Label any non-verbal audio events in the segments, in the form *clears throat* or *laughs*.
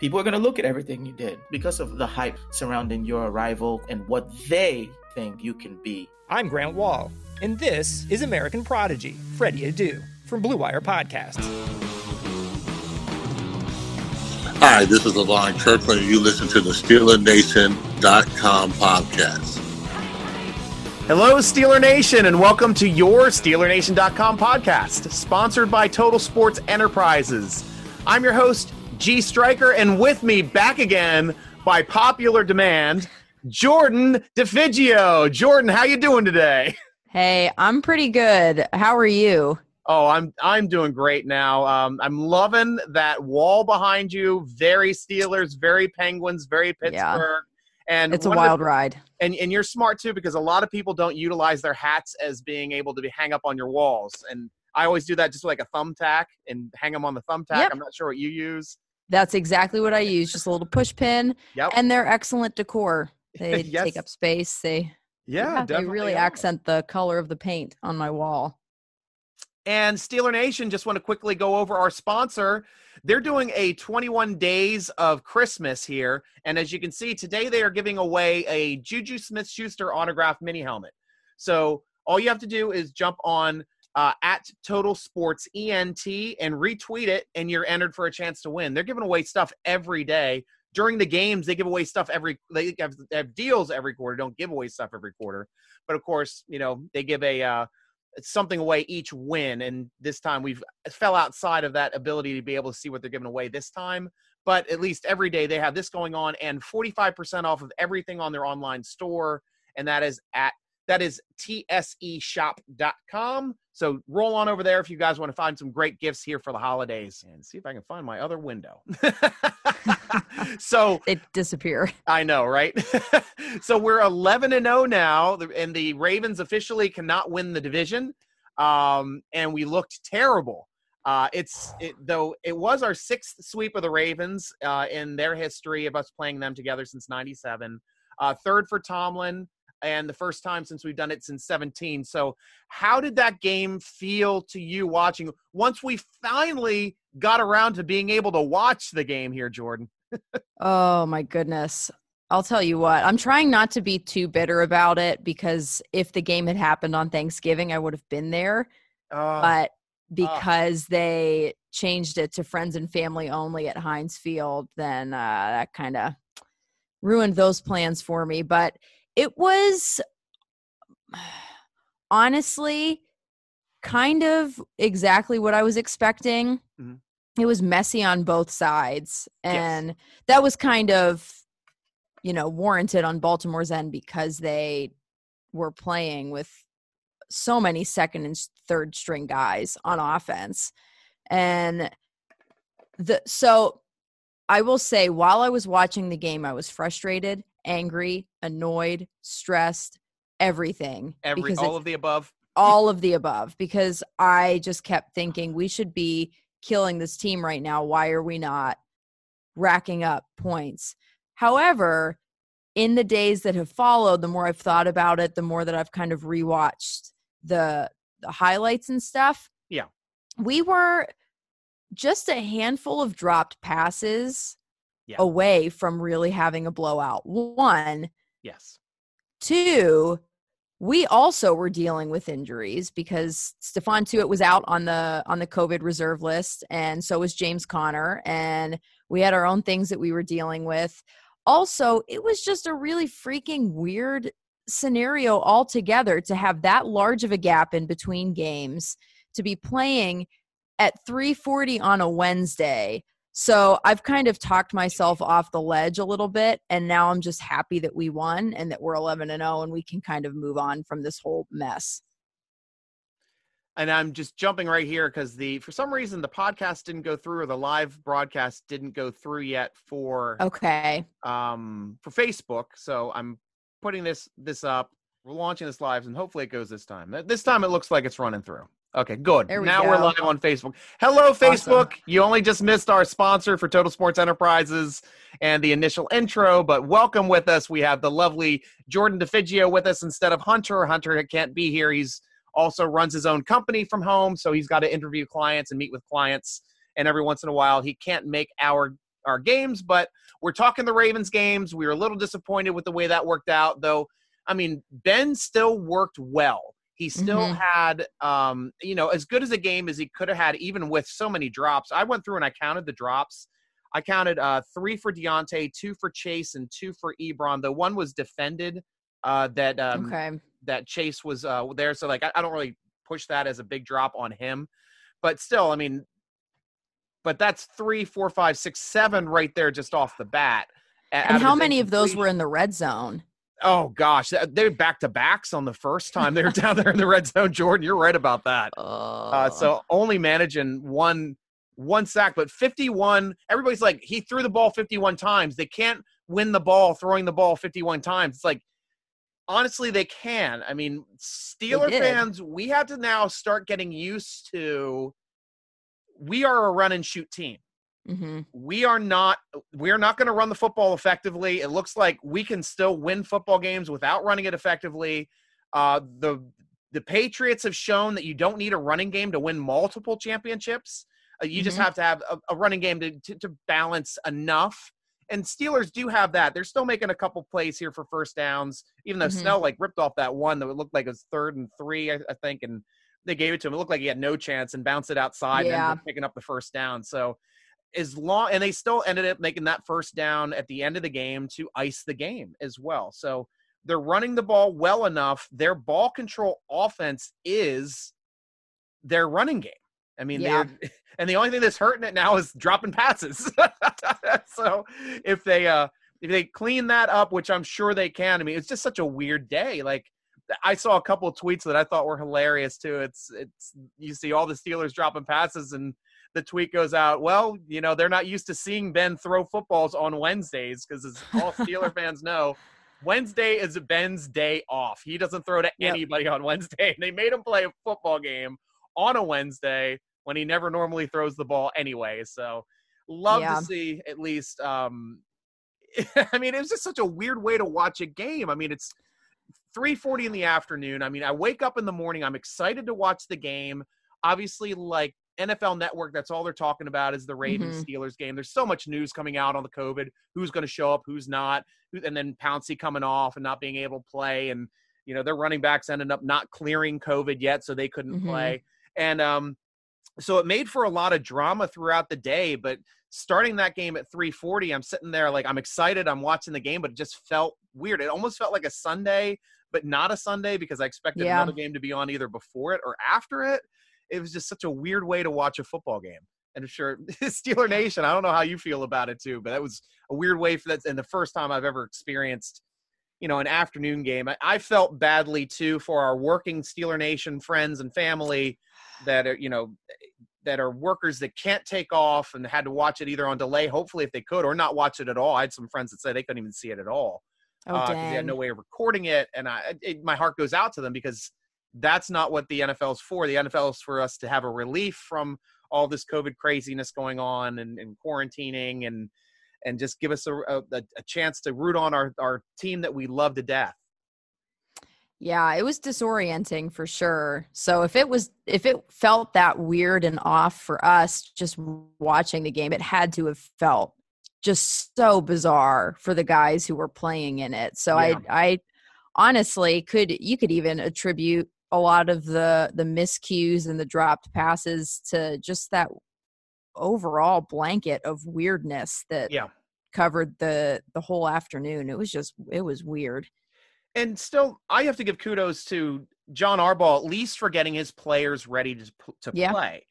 People are going to look at everything you did because of the hype surrounding your arrival and what they think you can be. I'm Grant Wall, and this is American Prodigy, Freddie Adu, from Blue Wire Podcasts. Hi, this is Alon Kirkland. You listen to the SteelerNation.com podcast. Hello, Steeler Nation, and welcome to your SteelerNation.com podcast, sponsored by Total Sports Enterprises. I'm your host, G Striker, and with me back again by popular demand, Jordan DeFigio. Jordan, how you doing today? Hey, I'm pretty good. How are you? Oh, I'm I'm doing great now. Um, I'm loving that wall behind you. Very Steelers, very Penguins, very Pittsburgh. Yeah. And it's a wild the, ride. And and you're smart too because a lot of people don't utilize their hats as being able to be hang up on your walls. And I always do that just like a thumbtack and hang them on the thumbtack. Yep. I'm not sure what you use. That's exactly what I use. Just a little push pin. Yep. And they're excellent decor. *laughs* They yes. take up space. They yeah, yeah they really are. accent the color of the paint on my wall. And Steeler Nation, just want to quickly go over our sponsor. They're doing a 21 days of Christmas here. And as you can see, today they are giving away a Juju Smith Schuster autographed mini helmet. So all you have to do is jump on uh, at Total Sports ENT and retweet it, and you're entered for a chance to win. They're giving away stuff every day. During the games, they give away stuff every. They have, they have deals every quarter. Don't give away stuff every quarter, but of course, you know they give a uh, something away each win. And this time we've fell outside of that ability to be able to see what they're giving away this time. But at least every day they have this going on and 45% off of everything on their online store. And that is at that is tse tseshop.com. So roll on over there if you guys want to find some great gifts here for the holidays and see if I can find my other window. *laughs* so it disappear. *laughs* I know, right? *laughs* so we're 11 and 0 now and the Ravens officially cannot win the division. Um, and we looked terrible. Uh, it's it, though it was our sixth sweep of the Ravens uh, in their history of us playing them together since '97. Uh, third for Tomlin, and the first time since we've done it since 17. So, how did that game feel to you watching once we finally got around to being able to watch the game here, Jordan? *laughs* oh, my goodness. I'll tell you what, I'm trying not to be too bitter about it because if the game had happened on Thanksgiving, I would have been there. Uh, but because uh, they changed it to friends and family only at Heinz Field, then uh, that kind of ruined those plans for me. But it was *sighs* honestly kind of exactly what I was expecting. Mm-hmm. It was messy on both sides. And yes. that was kind of, you know, warranted on Baltimore's end because they were playing with so many second and third string guys on offense. And the so I will say while I was watching the game, I was frustrated angry, annoyed, stressed, everything. Every all of the above. all of the above because I just kept thinking we should be killing this team right now. Why are we not racking up points? However, in the days that have followed, the more I've thought about it, the more that I've kind of rewatched the the highlights and stuff. Yeah. We were just a handful of dropped passes yeah. away from really having a blowout. One. Yes. Two, we also were dealing with injuries because Stephon Tuitt was out on the on the COVID reserve list, and so was James Conner, and we had our own things that we were dealing with. also it was just a really freaking weird scenario altogether to have that large of a gap in between games to be playing at 3:40 on a Wednesday. So I've kind of talked myself off the ledge a little bit and now I'm just happy that we won and that we're 11 and 0 and we can kind of move on from this whole mess. And I'm just jumping right here because the for some reason the podcast didn't go through or the live broadcast didn't go through yet for okay um for Facebook. So I'm putting this this up. We're launching this live, and hopefully it goes this time. This time it looks like it's running through. Okay, good. We now go. we're live on Facebook. Hello, Facebook. Awesome. You only just missed our sponsor for Total Sports Enterprises and the initial intro, but welcome with us. We have the lovely Jordan DeFigio with us instead of Hunter. Hunter can't be here. He's also runs his own company from home, so he's got to interview clients and meet with clients. And every once in a while, he can't make our our games. But we're talking the Ravens games. We were a little disappointed with the way that worked out, though. I mean, Ben still worked well. He still Mhm. had, um, you know, as good as a game as he could have had, even with so many drops. I went through and I counted the drops. I counted uh, three for Diontae, two for Chase, and two for Ebron. The one was defended uh, that um, okay. that Chase was uh, there. So like I, I don't really push that as a big drop on him, but still, I mean, but that's three, four, five, six, seven right there just off the bat. And how many of those were in the red zone? Oh gosh, they're back to backs on the first time they were down there in the red zone. Jordan, you're right about that. Uh, so only managing one one sack, but 51. Everybody's like he threw the ball 51 times. They can't win the ball throwing the ball 51 times. It's like honestly, they can. I mean, Steeler fans, we have to now start getting used to. We are a run and shoot team hmm we are not we are not going to run the football effectively. It looks like we can still win football games without running it effectively. Uh, the the Patriots have shown that you don't need a running game to win multiple championships. Uh, you just Mhm. have to have a, a running game to, to to balance enough. And Steelers do have that. They're still making a couple plays here for first downs, even though Mhm. Snell like ripped off that one that looked like it was third and three, I, I think, and they gave it to him. It looked like he had no chance and bounced it outside Yeah. up picking up the first down. So as long and they still ended up making that first down at the end of the game to ice the game as well. So they're running the ball well enough. Their ball control offense is their running game. I mean, Yeah. *laughs* and the only thing that's hurting it now is dropping passes. *laughs* so if they uh if they clean that up, which I'm sure they can, I mean, it's just such a weird day. Like I saw a couple of tweets that I thought were hilarious too. It's it's you see all the Steelers dropping passes and the tweet goes out, well, you know, they're not used to seeing Ben throw footballs on Wednesdays because as all Steeler *laughs* fans know, Wednesday is Ben's day off. He doesn't throw to Yep. anybody on Wednesday. *laughs* They made him play a football game on a Wednesday when he never normally throws the ball anyway. So love Yeah. to see at least um *laughs* I mean, it was just such a weird way to watch a game. I mean, it's 3:40 in the afternoon. I mean, I wake up in the morning, I'm excited to watch the game. Obviously, like NFL Network, that's all they're talking about is the Ravens Steelers game. There's so much news coming out on the COVID, who's going to show up, who's not, and then Pouncey coming off and not being able to play, and you know their running backs ended up not clearing COVID yet, so they couldn't Mhm. play, and um, so it made for a lot of drama throughout the day. But starting that game at 3:40, I'm sitting there like I'm excited, I'm watching the game, but it just felt weird. It almost felt like a Sunday, but not a Sunday because I expected Yeah. another game to be on either before it or after it it was just such a weird way to watch a football game. And I'm sure *laughs* Steeler Nation, I don't know how you feel about it too, but that was a weird way for that. And the first time I've ever experienced, you know, an afternoon game. I, I felt badly too for our working Steeler Nation friends and family that are, you know, that are workers that can't take off and had to watch it either on delay, hopefully if they could, or not watch it at all. I had some friends that said they couldn't even see it at all Oh, uh, because dang. they had no way of recording it. And I, it, my heart goes out to them because that's not what the NFL is for. The NFL is for us to have a relief from all this COVID craziness going on and, and quarantining and and just give us a, a, a chance to root on our, our team that we love to death. Yeah, it was disorienting for sure. So if it was if it felt that weird and off for us just watching the game, it had to have felt just so bizarre for the guys who were playing in it. So Yeah. I I honestly could you could even attribute a lot of the the miscues and the dropped passes to just that overall blanket of weirdness that Yeah. covered the the whole afternoon. It was just it was weird. And still, I have to give kudos to John Harbaugh at least for getting his players ready to to Yeah. play.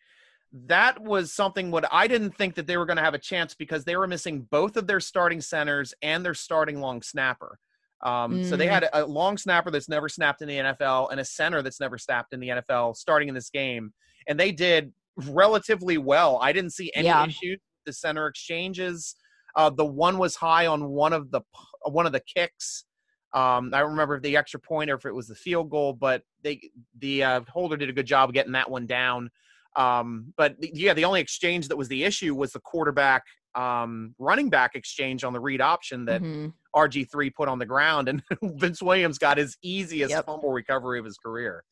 That was something what I didn't think that they were going to have a chance because they were missing both of their starting centers and their starting long snapper. Um, So they Mm. had a, a long snapper that's never snapped in the NFL and a center that's never snapped in the NFL starting in this game, and they did relatively well. I didn't see any Yeah. issues with the center exchanges. Uh, the one was high on one of the one of the kicks. Um, I don't remember if the extra point or if it was the field goal, but they the uh, holder did a good job of getting that one down. Um, but yeah, the only exchange that was the issue was the quarterback um, running back exchange on the read option that Mhm. RG3 put on the ground, and *laughs* Vince Williams got his easiest Yep. fumble recovery of his career.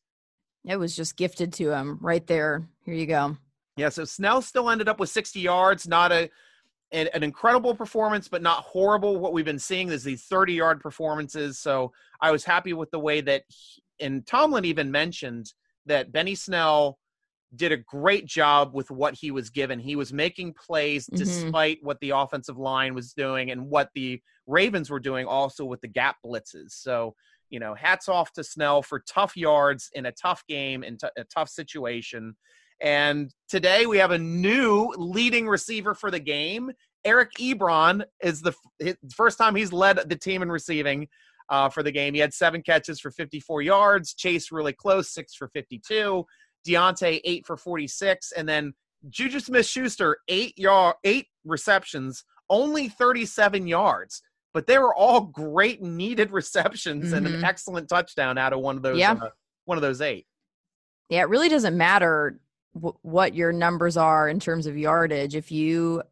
It was just gifted to him right there. Here you go. Yeah, so Snell still ended up with 60 yards, not a an, an incredible performance, but not horrible. What we've been seeing is these 30 yard performances. So I was happy with the way that, he, and Tomlin even mentioned that Benny Snell did a great job with what he was given. He was making plays Mhm. despite what the offensive line was doing and what the Ravens were doing also with the gap blitzes. So, you know, hats off to Snell for tough yards in a tough game in t- a tough situation. And today we have a new leading receiver for the game. Eric Ebron is the f- first time he's led the team in receiving uh, for the game. He had seven catches for 54 yards. Chase really close, six for 52. Diontae eight for 46, and then Juju Smith-Schuster eight yard, eight receptions, only 37 yards. But they were all great needed receptions and an Mhm. excellent touchdown out of one of those. Yeah. Uh, one of those eight. Yeah, it really doesn't matter w- what your numbers are in terms of yardage if you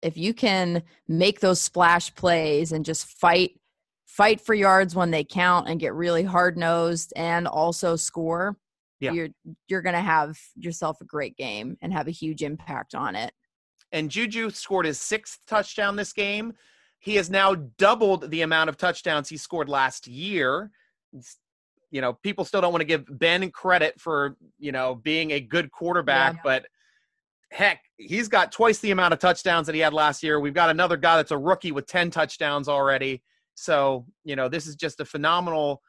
if you can make those splash plays and just fight fight for yards when they count and get really hard nosed and also score Yeah. you're you're gonna have yourself a great game and have a huge impact on it and Juju scored his sixth touchdown this game. He has now doubled the amount of touchdowns he scored last year. You know, people still don't want to give Ben credit for, you know, being a good quarterback, Yeah. but heck, he's got twice the amount of touchdowns that he had last year. We've got another guy that's a rookie with 10 touchdowns already. So, you know, this is just a phenomenal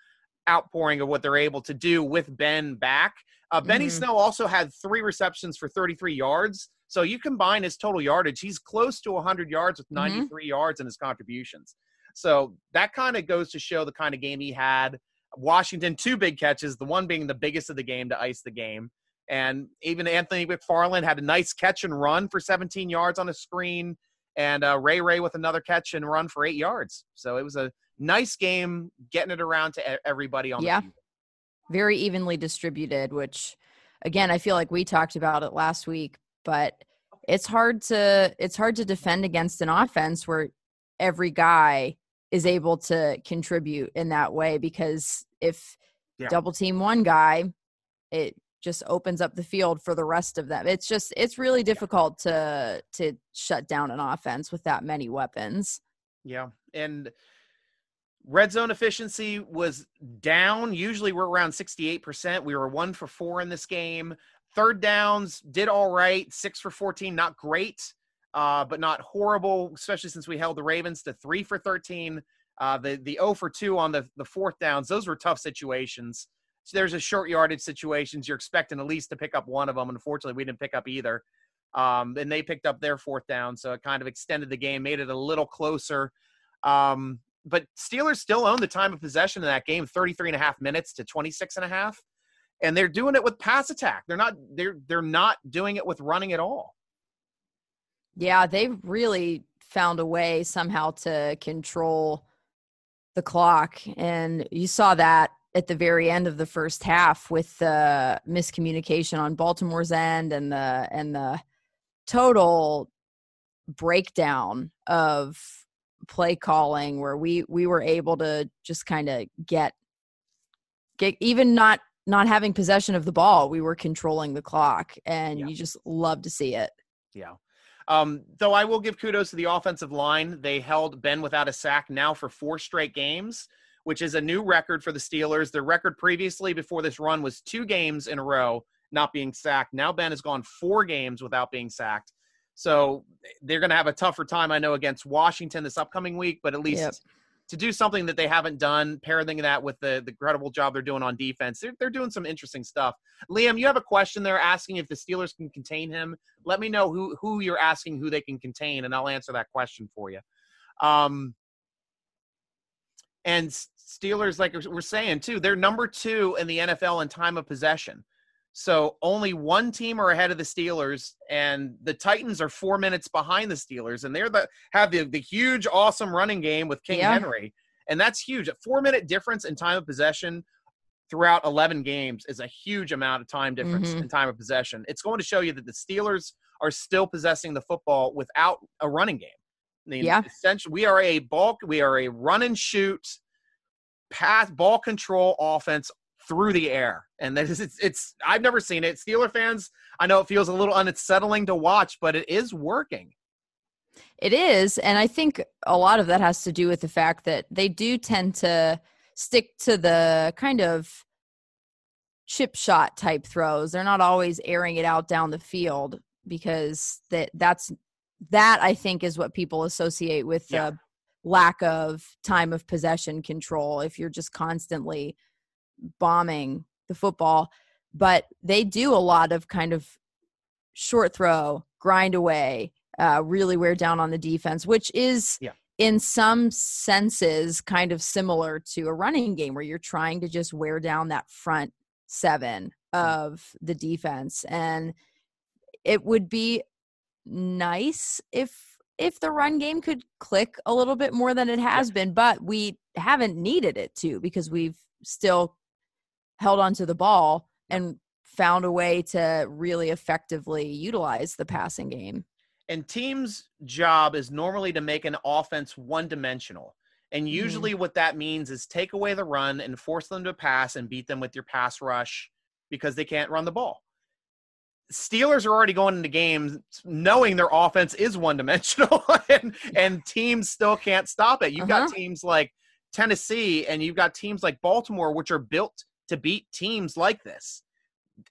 outpouring of what they're able to do with Ben back. Uh, Benny Mhm. Snell also had three receptions for 33 yards. So you combine his total yardage, he's close to 100 yards with Mhm. 93 yards in his contributions. So that kind of goes to show the kind of game he had. Washington, two big catches, the one being the biggest of the game to ice the game. And even Anthony McFarland had a nice catch and run for 17 yards on a screen. And uh, Ray Ray with another catch and run for eight yards. So it was a nice game, getting it around to everybody on Yeah. very evenly distributed which again i feel like we talked about it last week but it's hard to it's hard to defend against an offense where every guy is able to contribute in that way because if Yeah. double team one guy it just opens up the field for the rest of them it's just it's really difficult to to shut down an offense with that many weapons Yeah. And red zone efficiency was down. Usually we're around 68%. We were one for four in this game. Third downs did all right. Six for 14, not great, uh, but not horrible, especially since we held the Ravens to three for 13. Uh, the, the 0 for 2 on the, the fourth downs, those were tough situations. So there's a short yardage situations. You're expecting at least to pick up one of them. Unfortunately, we didn't pick up either. Um, and they picked up their fourth down. So it kind of extended the game, made it a little closer. Um, but Steelers still own the time of possession in that game, 33 and a half minutes to 26 and a half. And they're doing it with pass attack. They're not they're they're not doing it with running at all. Yeah, they've really found a way somehow to control the clock. And you saw that at the very end of the first half with the miscommunication on Baltimore's end and the and the total breakdown of play calling where we we were able to just kind of get get even not not having possession of the ball, we were controlling the clock and Yeah. you just love to see it. Yeah. Um, though I will give kudos to the offensive line. They held Ben without a sack now for four straight games, which is a new record for the Steelers. Their record previously before this run was two games in a row not being sacked. Now Ben has gone four games without being sacked. So they're going to have a tougher time, I know, against Washington this upcoming week, but at least yep. to do something that they haven't done, pairing that with the, the incredible job they're doing on defense, they're, they're doing some interesting stuff. Liam, you have a question there asking if the Steelers can contain him. Let me know who, who you're asking who they can contain, and I'll answer that question for you. Um, and Steelers, like we're saying too, they're number two in the NFL in time of possession. So only one team are ahead of the Steelers, and the Titans are four minutes behind the Steelers, and they're the have the the huge, awesome running game with King yeah. Henry, and that's huge. A four minute difference in time of possession throughout 11 games is a huge amount of time difference mm-hmm. in time of possession. It's going to show you that the Steelers are still possessing the football without a running game. I mean, yeah. essentially, we are a bulk, we are a run and shoot, pass, ball control offense through the air. And that is, it's, it's, I've never seen it. Steeler fans, I know it feels a little unsettling to watch, but it is working. It is. And I think a lot of that has to do with the fact that they do tend to stick to the kind of chip shot type throws. They're not always airing it out down the field because that that's that I think is what people associate with yeah. the lack of time of possession control if you're just constantly bombing the football, but they do a lot of kind of short throw, grind away, uh, really wear down on the defense, which is yeah. in some senses kind of similar to a running game where you're trying to just wear down that front seven mm. of the defense. And it would be nice if if the run game could click a little bit more than it has yeah. been, but we haven't needed it to because we've still held onto the ball and found a way to really effectively utilize the passing game. And teams' job is normally to make an offense one dimensional. And mm-hmm. usually, mm-hmm. what that means is take away the run and force them to pass and beat them with your pass rush because they can't run the ball. Steelers are already going into games knowing their offense is one dimensional *laughs* and, and teams still can't stop it. You've uh-huh. got teams like Tennessee and you've got teams like Baltimore, which are built to beat teams like this.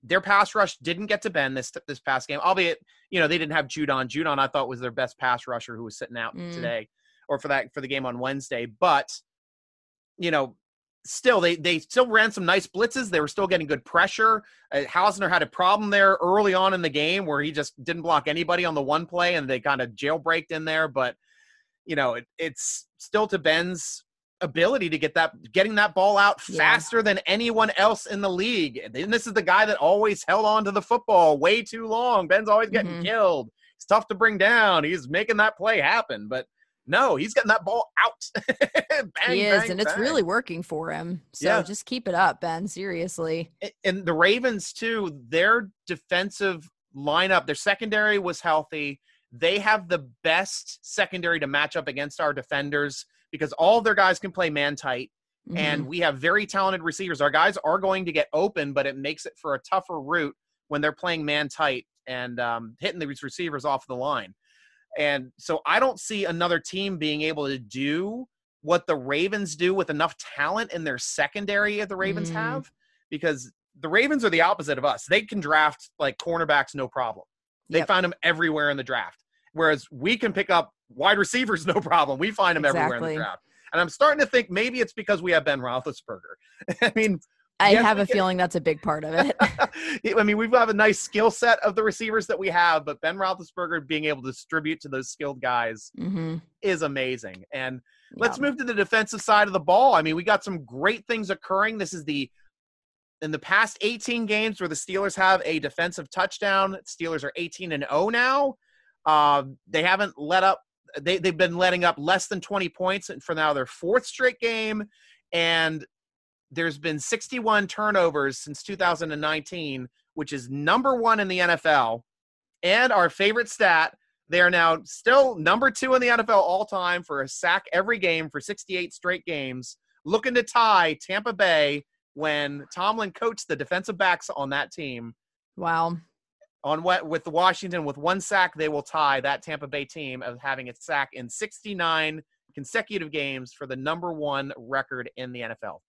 Their pass rush didn't get to Ben this this past game, albeit you know they didn't have Judon. Judon I thought was their best pass rusher who was sitting out mm. today, or for that for the game on Wednesday. But you know, still they they still ran some nice blitzes. They were still getting good pressure. Uh, Hassenauer had a problem there early on in the game where he just didn't block anybody on the one play, and they kind of jailbreaked in there. But you know, it, it's still to Ben's ability to get that getting that ball out faster yeah. than anyone else in the league. And this is the guy that always held on to the football way too long. Ben's always getting mm-hmm. killed. It's tough to bring down. He's making that play happen, but no, he's getting that ball out. *laughs* bang, he is, bang, and it's really working for him. So yeah. just keep it up, Ben. Seriously. And the Ravens too. Their defensive lineup, their secondary was healthy. They have the best secondary to match up against our defenders because all of their guys can play man tight. Mm-hmm. And we have very talented receivers. Our guys are going to get open, but it makes it for a tougher route when they're playing man tight and um, hitting these receivers off the line. And so I don't see another team being able to do what the Ravens do with enough talent in their secondary that the Ravens mm. have because the Ravens are the opposite of us. They can draft like cornerbacks no problem. They yep. find them everywhere in the draft. Whereas we can pick up wide receivers *laughs* no problem. We find them exactly. everywhere in the draft. And I'm starting to think maybe it's because we have Ben Roethlisberger. *laughs* I mean, I yes, have a feeling that's a big part of it. *laughs* I mean, we have got a nice skill set of the receivers that we have, but Ben Roethlisberger being able to distribute to those skilled guys mm-hmm. is amazing. And yeah. let's move to the defensive side of the ball. I mean, we got some great things occurring. This is the in the past 18 games where the Steelers have a defensive touchdown. Steelers are 18 and 0 now. Uh, they haven't let up. They they've been letting up less than 20 points for now their fourth straight game, and there's been 61 turnovers since 2019, which is number one in the NFL. And our favorite stat, they are now still number two in the NFL all time for a sack every game for 68 straight games, looking to tie Tampa Bay when Tomlin coached the defensive backs on that team. Wow on what with the Washington with one sack, they will tie that Tampa Bay team of having a sack in 69 consecutive games for the number one record in the NFL.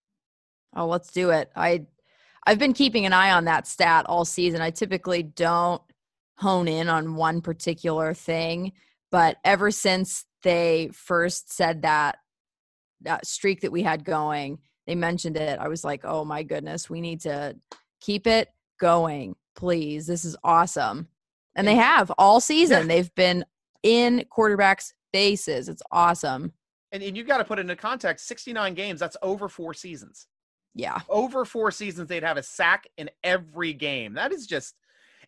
Oh, let's do it. I I've been keeping an eye on that stat all season. I typically don't hone in on one particular thing. But ever since they first said that that streak that we had going, they mentioned it. I was like, oh my goodness, we need to keep it going, please. This is awesome. And they have all season. They've been in quarterbacks' faces. It's awesome. And, and you got to put it into context 69 games, that's over four seasons. Yeah. Over four seasons, they'd have a sack in every game. That is just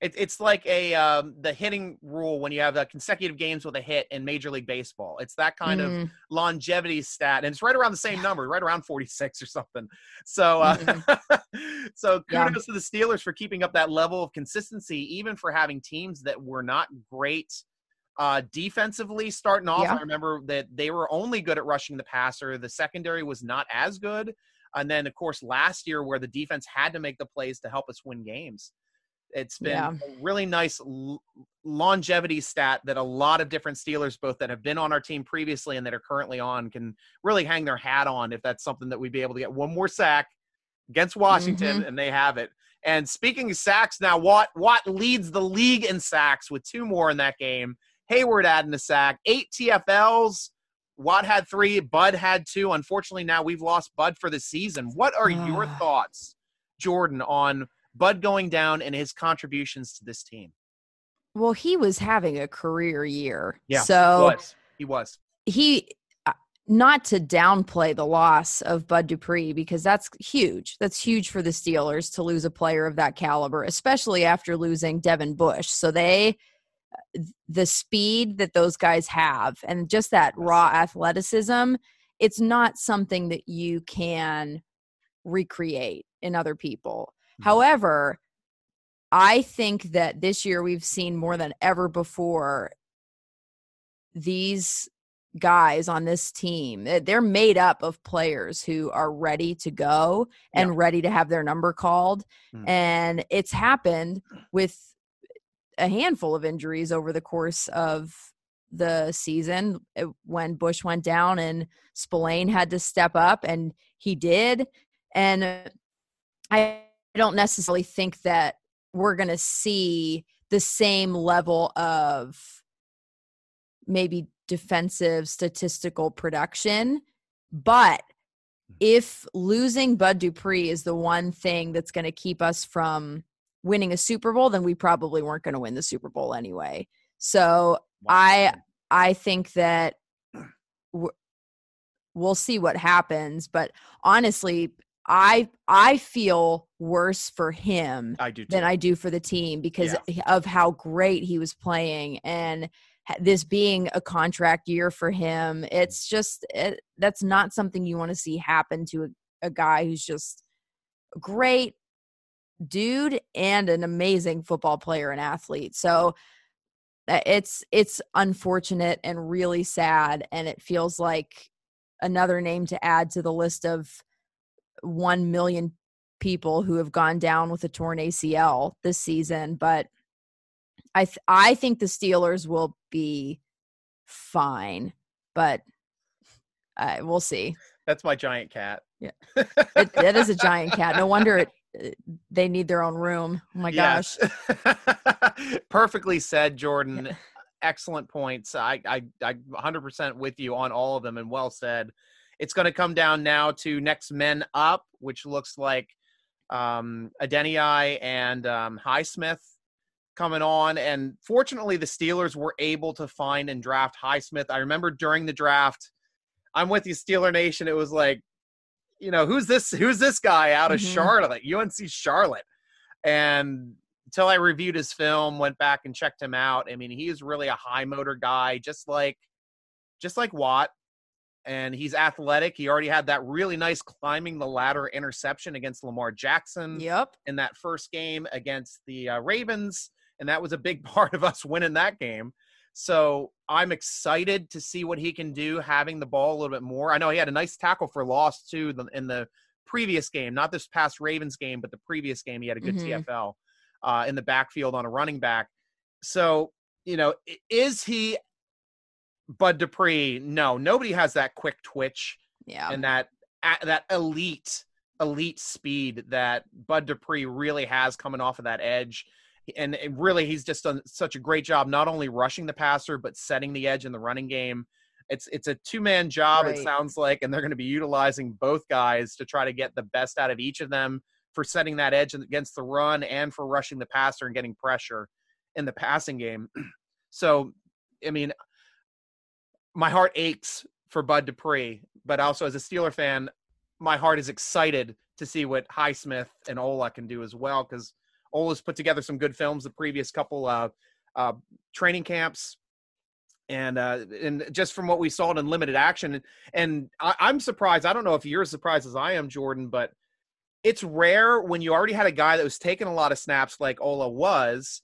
it, it's like a um, the hitting rule when you have uh, consecutive games with a hit in Major League Baseball. It's that kind mm. of longevity stat, and it's right around the same number, right around 46 or something. So, uh, mm-hmm. *laughs* so kudos yeah. to the Steelers for keeping up that level of consistency, even for having teams that were not great uh, defensively starting off. Yeah. I remember that they were only good at rushing the passer. The secondary was not as good. And then, of course, last year where the defense had to make the plays to help us win games. It's been yeah. a really nice l- longevity stat that a lot of different Steelers, both that have been on our team previously and that are currently on, can really hang their hat on if that's something that we'd be able to get one more sack against Washington, mm-hmm. and they have it. And speaking of sacks, now Watt Watt leads the league in sacks with two more in that game. Heyward adding a sack, eight TFLs. Watt had three, Bud had two. Unfortunately, now we've lost Bud for the season. What are your thoughts, Jordan, on Bud going down and his contributions to this team. Well, he was having a career year. Yeah. So he was. He, was. he uh, not to downplay the loss of Bud Dupree because that's huge. That's huge for the Steelers to lose a player of that caliber, especially after losing Devin Bush. So they the speed that those guys have and just that raw athleticism, it's not something that you can recreate in other people. Mm-hmm. However, I think that this year we've seen more than ever before these guys on this team they're made up of players who are ready to go and yeah. ready to have their number called mm. and it's happened with a handful of injuries over the course of the season eh, when Bush went down and Spillane had to step up and he did and I I don't necessarily think that we're going to see the same level of maybe defensive statistical production. But hmm. if losing Bud Dupree is the one thing that's going to keep us from winning a Super Bowl, then we probably weren't going to win the Super Bowl anyway. So wow. I I think that we'll see what happens. But honestly, I I feel worse for him I than I do for the team because yeah. of how great he was playing and this being a contract year for him. It's just it, that's not something you want to see happen to a, a guy who's just a great dude and an amazing football player and athlete. So uh, it's it's unfortunate and really sad and it feels like another name to add to the list of 1 million people who have gone down with a torn ACL this season, but I th- I think the Steelers will be fine, but uh, we'll see. That's my giant cat. Yeah, it, *laughs* it is a giant cat. No wonder it uh, they need their own room. Oh my yes. gosh. *laughs* Perfectly said, Jordan. Yeah. Excellent points. I, I, I 100% with you on all of them and well said. It's going to come down now to next men up, which looks like um, and um, Highsmith coming on. And fortunately, the Steelers were able to find and draft Highsmith. I remember during the draft, I'm with you, Steeler Nation. It was like, you know, who's this? Who's this guy out of mm-hmm. Charlotte, UNC Charlotte? And until I reviewed his film, went back and checked him out. I mean, he is really a high motor guy, just like, just like Watt and he's athletic. He already had that really nice climbing the ladder interception against Lamar Jackson. Yep. In that first game against the uh, Ravens, and that was a big *laughs* part of us winning that game. So I'm excited to see what he can do having the ball a little bit more. I know he had a nice tackle for loss too in the previous game, not this past Ravens game, but the previous game he had a good mm-hmm. TFL uh, in the backfield on a running back. So you know, is he Bud Dupree, no, nobody has that quick twitch. Yeah. And that that elite elite speed that Bud Dupree really has coming off of that edge. and really he's just done such a great job not only rushing the passer but setting the edge in the running game. It's it's a two man job. Right. It sounds like, and they're going to be utilizing both guys to try to get the best out of each of them for setting that edge against the run and for rushing the passer and getting pressure in the passing game. *clears throat* so, I mean, my heart aches for Bud Dupree, but also as a Steeler fan, my heart is excited to see what Highsmith and Ola can do as well because Ola's put together some good films the previous couple uh, uh, training camps. And uh, and just from what we saw in limited action, and I, I'm surprised. I don't know if you're as surprised as I am, Jordan, but it's rare when you already had a guy that was taking a lot of snaps like Ola was,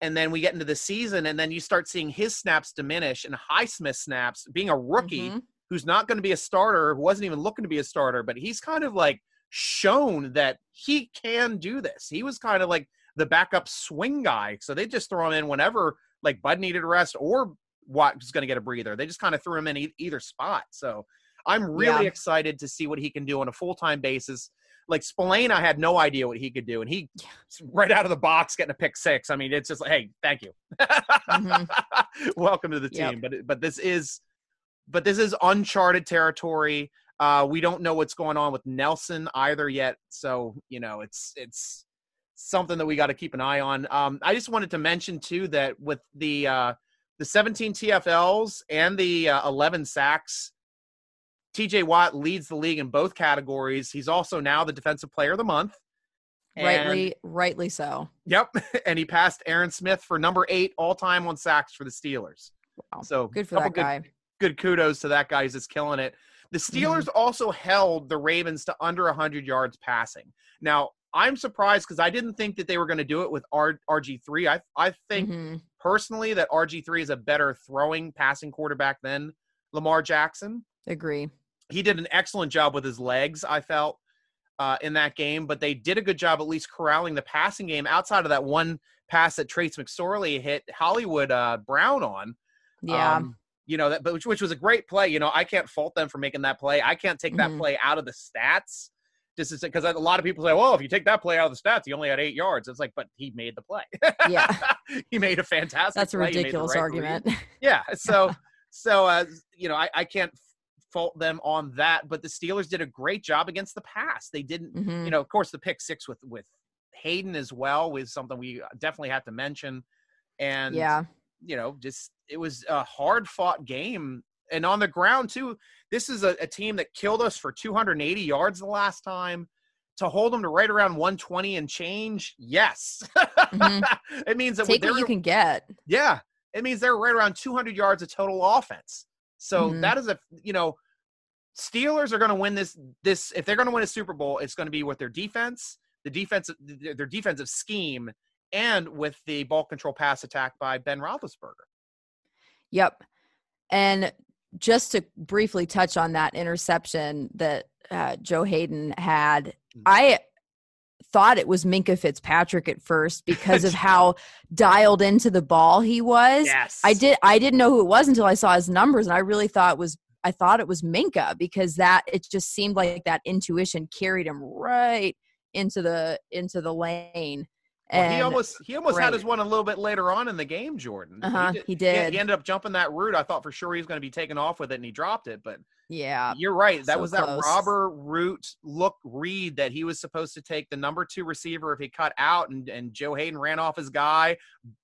and then we get into the season, and then you start seeing his snaps diminish and Highsmith snaps being a rookie mm-hmm. who's not going to be a starter, who wasn't even looking to be a starter, but he's kind of like shown that he can do this. He was kind of like the backup swing guy, so they just throw him in whenever like Bud needed a rest or Watt was going to get a breather. They just kind of threw him in e- either spot. So I'm really yeah. excited to see what he can do on a full time basis like Spillane, I had no idea what he could do, and he right out of the box getting a pick six. I mean, it's just like, hey, thank you, mm-hmm. *laughs* welcome to the team. Yep. But but this is but this is uncharted territory. Uh, we don't know what's going on with Nelson either yet, so you know it's it's something that we got to keep an eye on. Um, I just wanted to mention too that with the uh, the 17 TFLs and the uh, 11 sacks TJ Watt leads the league in both categories. He's also now the defensive player of the month. And, rightly, rightly so. Yep. *laughs* And he passed Aaron Smith for number eight all time on sacks for the Steelers. Wow. So good for that guy. Good kudos to that guy. He's just killing it. The Steelers mm-hmm. also held the Ravens to under 100 yards passing. Now, I'm surprised because I didn't think that they were going to do it with R- RG3. I, I think mm-hmm. personally that RG3 is a better throwing passing quarterback than Lamar Jackson. Agree he did an excellent job with his legs, I felt, uh, in that game. But they did a good job at least corralling the passing game outside of that one pass that Trace McSorley hit Hollywood uh, Brown on. Yeah. Um, you know that, but which, which, was a great play. You know, I can't fault them for making that play. I can't take that mm-hmm. play out of the stats. Just because a lot of people say, "Well, if you take that play out of the stats, he only had eight yards." It's like, but he made the play. Yeah, *laughs* he made a fantastic. That's a play. ridiculous right argument. Yeah, so *laughs* so uh, you know, I, I can't fault them on that. But the Steelers did a great job against the pass. They didn't, mm-hmm. you know, of course, the pick six with with Haden as well was something we definitely have to mention. And yeah, you know, just it was a hard fought game. And on the ground too, this is a, a team that killed us for 280 yards the last time to hold them to right around 120 and change, yes. Mm-hmm. *laughs* it means that take what you can get. Yeah, it means they're right around 200 yards of total offense. So mm-hmm. that is a you know Steelers are going to win this. This if they're going to win a Super Bowl, it's going to be with their defense, the defense, their defensive scheme, and with the ball control pass attack by Ben Roethlisberger. Yep, and just to briefly touch on that interception that uh, Joe Haden had, mm-hmm. I thought it was Minkah Fitzpatrick at first because of *laughs* how dialed into the ball he was. Yes. I did I didn't know who it was until I saw his numbers and I really thought it was I thought it was Minkah because that it just seemed like that intuition carried him right into the into the lane. Well, he almost he almost right. had his one a little bit later on in the game, Jordan. Uh-huh, he, did, he did. He, ended up jumping that route. I thought for sure he was going to be taken off with it, and he dropped it. But yeah, you're right. That so was close. that robber route look read that he was supposed to take the number two receiver if he cut out, and and Joe Haden ran off his guy.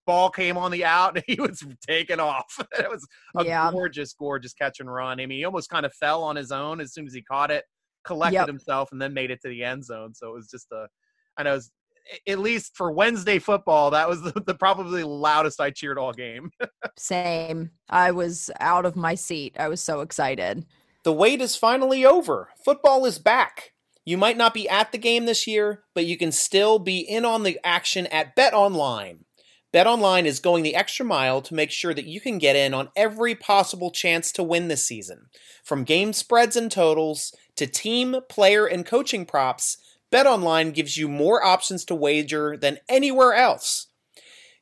Ball came on the out, and *laughs* he was taken off. *laughs* it was a yeah. gorgeous, gorgeous catch and run. I mean, he almost kind of fell on his own as soon as he caught it, collected yep. himself, and then made it to the end zone. So it was just a I know was at least for Wednesday football, that was the, *laughs* the probably loudest I cheered all game. *laughs* Same. I was out of my seat. I was so excited. The wait is finally over. Football is back. You might not be at the game this year, but you can still be in on the action at Bet Online. Bet Online is going the extra mile to make sure that you can get in on every possible chance to win this season. From game spreads and totals to team, player, and coaching props, BetOnline gives you more options to wager than anywhere else.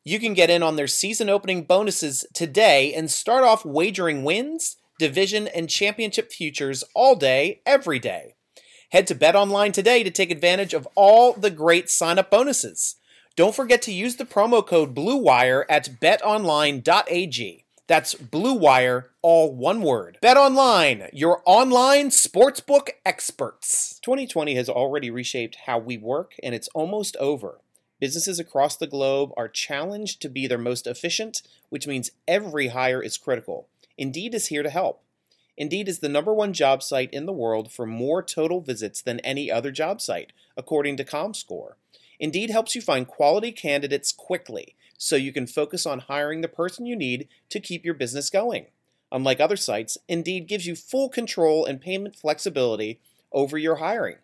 You can get in on their season opening bonuses today and start off wagering wins, division, and championship futures all day, every day. Head to BetOnline today to take advantage of all the great sign up bonuses. Don't forget to use the promo code BLUEWIRE at betonline.ag. That's Blue Wire, all one word. Bet Online, your online sportsbook experts. 2020 has already reshaped how we work, and it's almost over. Businesses across the globe are challenged to be their most efficient, which means every hire is critical. Indeed is here to help. Indeed is the number one job site in the world for more total visits than any other job site, according to ComScore. Indeed helps you find quality candidates quickly so you can focus on hiring the person you need to keep your business going. Unlike other sites, Indeed gives you full control and payment flexibility over your hiring.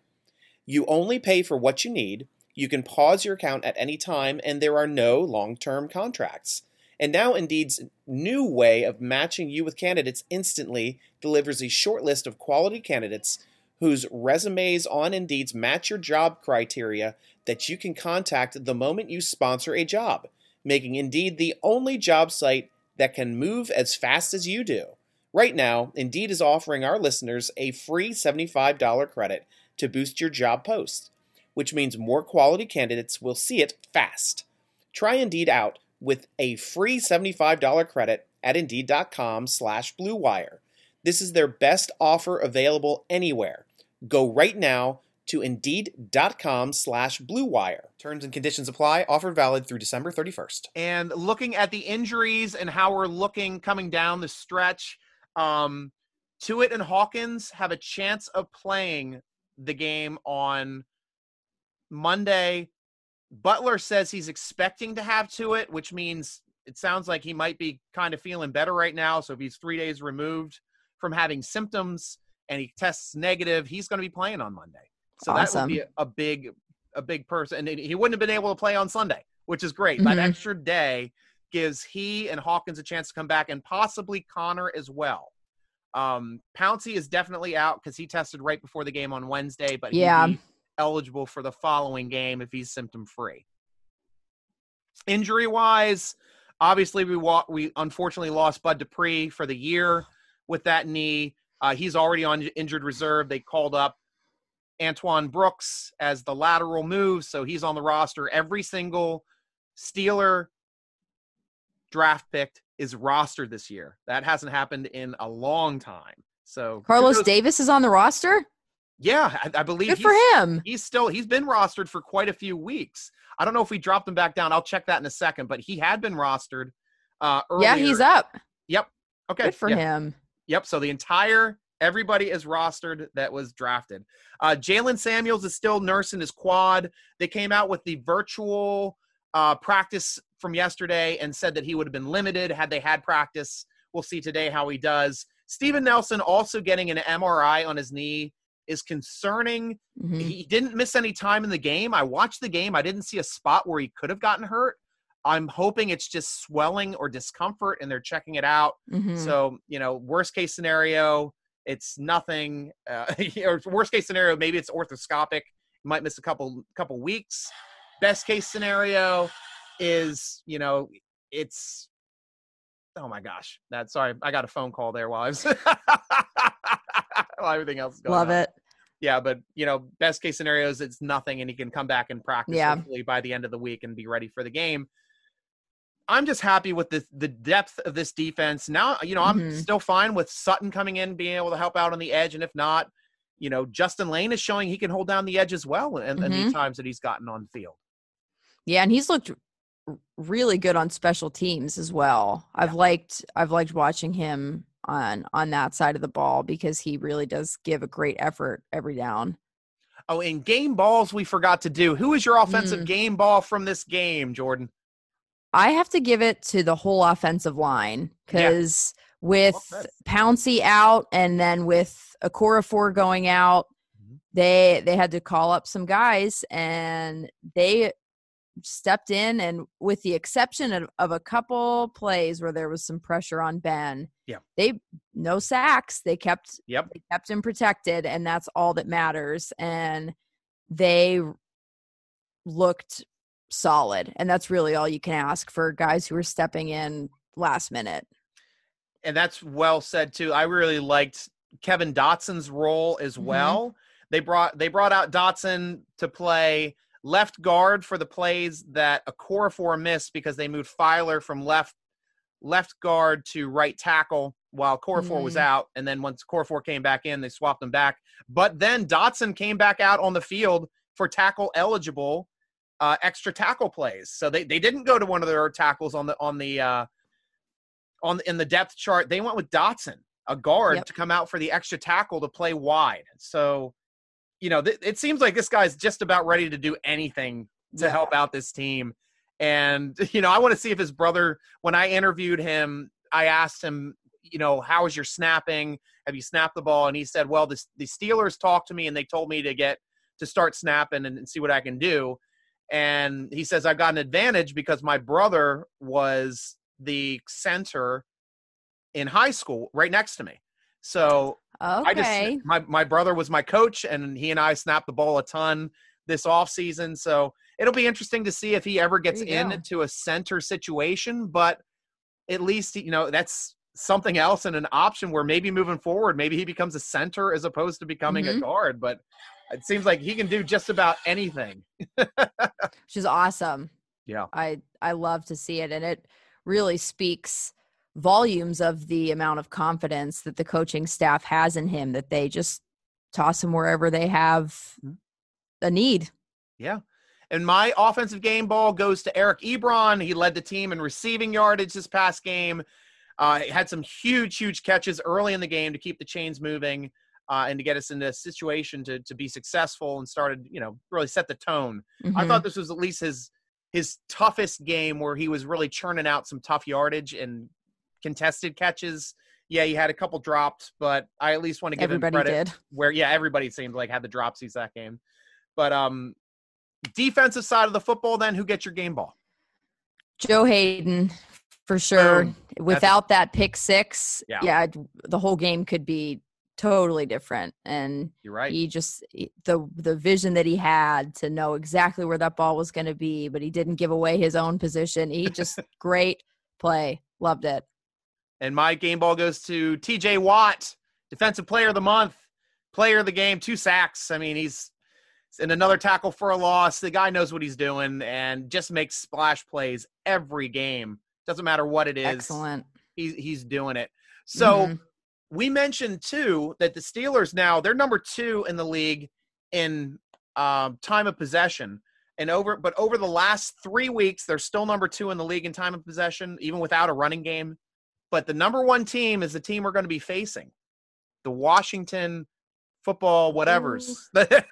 You only pay for what you need, you can pause your account at any time, and there are no long term contracts. And now Indeed's new way of matching you with candidates instantly delivers a short list of quality candidates whose resumes on Indeed's match your job criteria that you can contact the moment you sponsor a job making Indeed the only job site that can move as fast as you do. Right now, Indeed is offering our listeners a free $75 credit to boost your job post, which means more quality candidates will see it fast. Try Indeed out with a free $75 credit at Indeed.com slash BlueWire. This is their best offer available anywhere. Go right now to Indeed.com slash BlueWire. Terms and conditions apply. Offer valid through December 31st. And looking at the injuries and how we're looking coming down the stretch, um, Tuitt and Hawkins have a chance of playing the game on Monday. Butler says he's expecting to have Tuitt, which means it sounds like he might be kind of feeling better right now. So if he's three days removed from having symptoms and he tests negative, he's going to be playing on Monday. So awesome. that would be a, big, a big person. And he wouldn't have been able to play on Sunday, which is great. Mm-hmm. That extra day gives he and Hawkins a chance to come back, and possibly Connor as well. Um, Pouncey is definitely out because he tested right before the game on Wednesday, but yeah, eligible for the following game if he's symptom free. Injury wise, obviously we wa- we unfortunately lost Bud Dupree for the year with that knee. Uh, he's already on injured reserve. They called up Antoine Brooks as the lateral move, so he's on the roster. Every single Steeler draft pick is rostered this year. That hasn't happened in a long time. So Carlos Davis is on the roster. Yeah, I, I believe. Good for him. He's still he's been rostered for quite a few weeks. I don't know if we dropped him back down. I'll check that in a second. But he had been rostered. Uh, earlier. Yeah, he's up. Yep. Okay. Good for yeah. him. Yep. So the entire Everybody is rostered that was drafted. Uh, Jaylen Samuels is still nursing his quad. They came out with the virtual uh, practice from yesterday and said that he would have been limited had they had practice. We'll see today how he does. Steven Nelson also getting an MRI on his knee is concerning. Mm-hmm. He didn't miss any time in the game. I watched the game. I didn't see a spot where he could have gotten hurt. I'm hoping it's just swelling or discomfort and they're checking it out. Mm-hmm. So, you know, worst case scenario, it's nothing. Uh, *laughs* or worst case scenario, maybe it's orthoscopic. You might miss a couple couple weeks. Best case scenario is you know it's oh my gosh that sorry i got a phone call there while i was *laughs* while everything else is going love on. it yeah but you know best case scenario is it's nothing and he can come back and practice yeah. hopefully by the end of the week and be ready for the game I'm just happy with the the depth of this defense. Now, you know, I'm mm-hmm. still fine with Sutton coming in, being able to help out on the edge, and if not, you know, Justin Layne is showing he can hold down the edge as well, and, mm-hmm. the times that he's gotten on field. Yeah, and he's looked really good on special teams as well. I've liked I've liked watching him on on that side of the ball because he really does give a great effort every down. Oh, in game balls we forgot to do. Who is your offensive mm. game ball from this game, Jordan? I have to give it to the whole offensive line because yeah. with well, Pouncey out and then with Okorafor going out, mm-hmm. they they had to call up some guys and they stepped in and with the exception of, of a couple plays where there was some pressure on Ben, yeah, they no sacks. They kept yep they kept him protected, and that's all that matters. And they looked solid. And that's really all you can ask for guys who are stepping in last minute. And that's well said too. I really liked Kevin Dotson's role as mm-hmm. well. They brought they brought out Dotson to play left guard for the plays that Okorafor missed because they moved Feiler from left left guard to right tackle while Okorafor mm. was out. And then once Okorafor came back in, they swapped them back. But then Dotson came back out on the field for tackle eligible uh, extra tackle plays. So they, they didn't go to one of their tackles on the on the uh, on in the depth chart. They went with Dotson, a guard, yep. to come out for the extra tackle to play wide. So, you know, th- it seems like this guy's just about ready to do anything to yeah. help out this team. And *laughs* you know, I want to see if his brother. When I interviewed him, I asked him, you know, how is your snapping? Have you snapped the ball? And he said, well, the, the Steelers talked to me and they told me to get to start snapping and, and see what I can do. And he says, I've got an advantage because my brother was the center in high school right next to me. So okay. I just my, my brother was my coach and he and I snapped the ball a ton this off season. So it'll be interesting to see if he ever gets into a center situation, but at least you know that's something else and an option where maybe moving forward, maybe he becomes a center as opposed to becoming mm-hmm. a guard. But it seems like he can do just about anything. *laughs* Which is awesome. Yeah. I I love to see it and it really speaks volumes of the amount of confidence that the coaching staff has in him that they just toss him wherever they have mm-hmm. a need. Yeah. And my offensive game ball goes to Eric Ebron. He led the team in receiving yardage this past game. Uh, had some huge, huge catches early in the game to keep the chains moving uh, and to get us into a situation to to be successful and started, you know, really set the tone. Mm-hmm. I thought this was at least his his toughest game where he was really churning out some tough yardage and contested catches. Yeah, he had a couple dropped, but I at least want to give everybody him credit. Did. Where yeah, everybody seemed like had the dropsies that game. But um defensive side of the football, then who gets your game ball? Joe Haden for sure. Boom. Without That's, that pick six, yeah. yeah, the whole game could be totally different. And you're right. He just the the vision that he had to know exactly where that ball was going to be, but he didn't give away his own position. He just *laughs* great play, loved it. And my game ball goes to T.J. Watt, defensive player of the month, player of the game, two sacks. I mean, he's and another tackle for a loss. The guy knows what he's doing and just makes splash plays every game. Doesn't matter what it is. Excellent. He's he's doing it. So mm-hmm. We mentioned too that the Steelers now they're number two in the league in um, time of possession. And over, but over the last three weeks, they're still number two in the league in time of possession, even without a running game. But the number one team is the team we're going to be facing, the Washington football whatever's mm.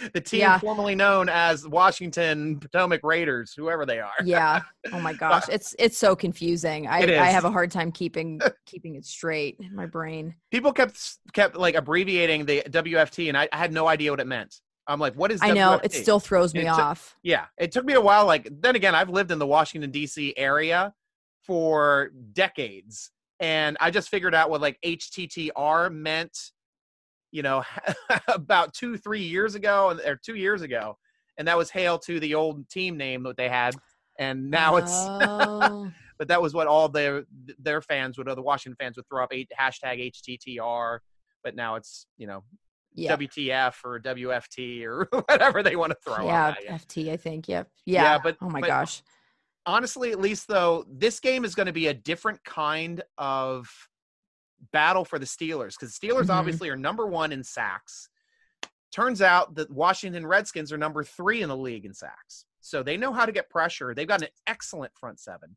*laughs* the team yeah. formerly known as Washington Potomac Raiders, whoever they are. yeah. *laughs* Oh my gosh, it's it's so confusing. I I have a hard time keeping *laughs* keeping it straight in my brain. People kept kept like abbreviating the WFT, and I, I had no idea what it meant. I'm like, what is? I know it still throws me off. yeah, it took me a while. Like then again, I've lived in the Washington D.C. area for decades, and I just figured out what like HTTR meant you know, *laughs* about two, three years ago, or two years ago, and that was hail to the old team name that they had, and now it's. Oh. *laughs* but that was what all their their fans would, or the Washington fans would throw up eight, hashtag HTTR. But now it's you know yeah. WTF or WFT or *laughs* whatever they want to throw. Yeah, FT, I think. Yep. Yeah. yeah. but oh my but gosh. Honestly, at least though, this game is going to be a different kind of battle for the Steelers because Steelers mm-hmm. obviously are number one in sacks. Turns out that Washington Redskins are number three in the league in sacks. So they know how to get pressure. They've got an excellent front seven.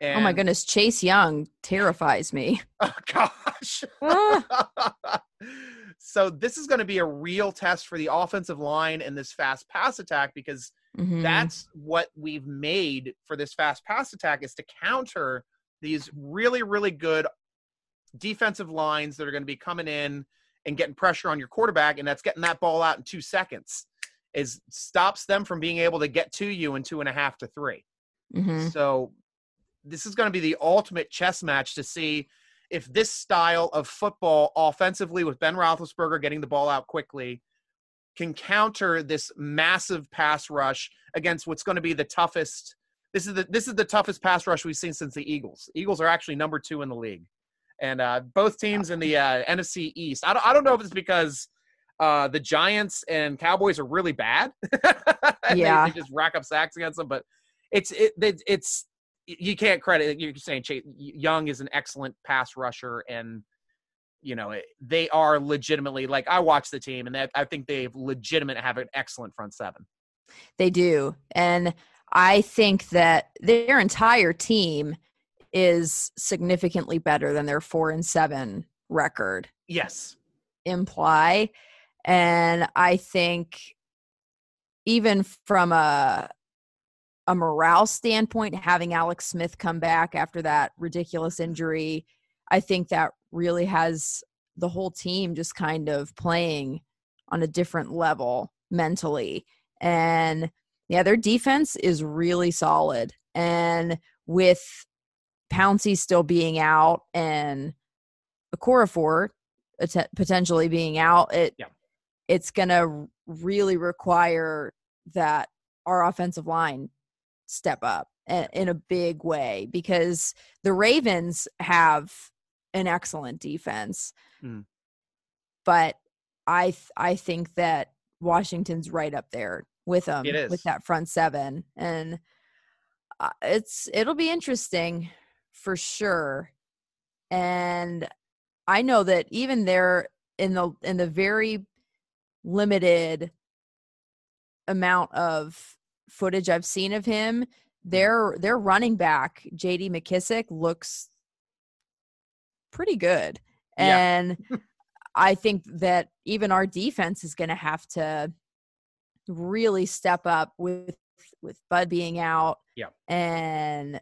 And, oh my goodness, Chase Young terrifies me. *laughs* Oh gosh. Ah. *laughs* so this is going to be a real test for the offensive line and this fast pass attack because mm-hmm. that's what we've made for this fast pass attack is to counter these really really good defensive lines that are going to be coming in and getting pressure on your quarterback, and that's getting that ball out in two seconds. Is stops them from being able to get to you in two and a half to 3 mm-hmm. So this is going to be the ultimate chess match to see if this style of football offensively with Ben Roethlisberger getting the ball out quickly can counter this massive pass rush against what's going to be the toughest. This is the this is the toughest pass rush we've seen since the Eagles. Eagles are actually number two in the league and uh, both teams in the uh, NFC East. I don't, I don't know if it's because Uh, the Giants and Cowboys are really bad. *laughs* yeah, they, they, just rack up sacks against them. But it's it, it it's you can't credit. You're saying Chase Young is an excellent pass rusher, and you know they are legitimately like I watch the team, and that I think they've legitimate have an excellent front seven. They do, and I think that their entire team is significantly better than their four and seven record. Yes. Imply. And I think even from a a morale standpoint, having Alex Smith come back after that ridiculous injury, I think that really has the whole team just kind of playing on a different level mentally. And yeah, their defense is really solid. And with Pouncey still being out and Okorafor potentially being out, it yeah. it's going to really require that our offensive line step up in a big way because the Ravens have an excellent defense. Mm. But I th- I think that Washington's right up there with them with that front seven and uh, it's it'll be interesting for sure and i know that even there in the in the very limited amount of footage i've seen of him mm-hmm. their their running back jd McKissic looks pretty good and yeah. *laughs* i think that even our defense is going to have to really step up with with Bud being out. Yeah. And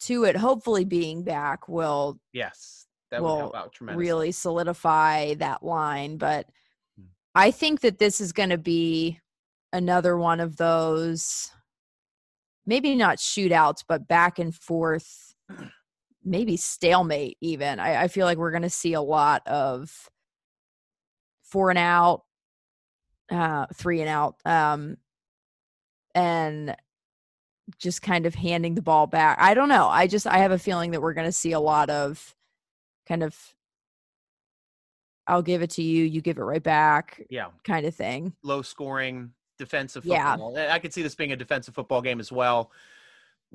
Tuitt hopefully being back will yes that will help out tremendously. really solidify that line. But hmm. I think that this is going to be another one of those maybe not shootouts, but back and forth, *clears throat* maybe stalemate even. I, I feel like we're going to see a lot of four and out, uh, three and out, um, and just kind of handing the ball back. I don't know. I just I have a feeling that we're going to see a lot of kind of I'll give it to you, you give it right back. Yeah. Kind of thing. Low scoring defensive football. Yeah. I could see this being a defensive football game as well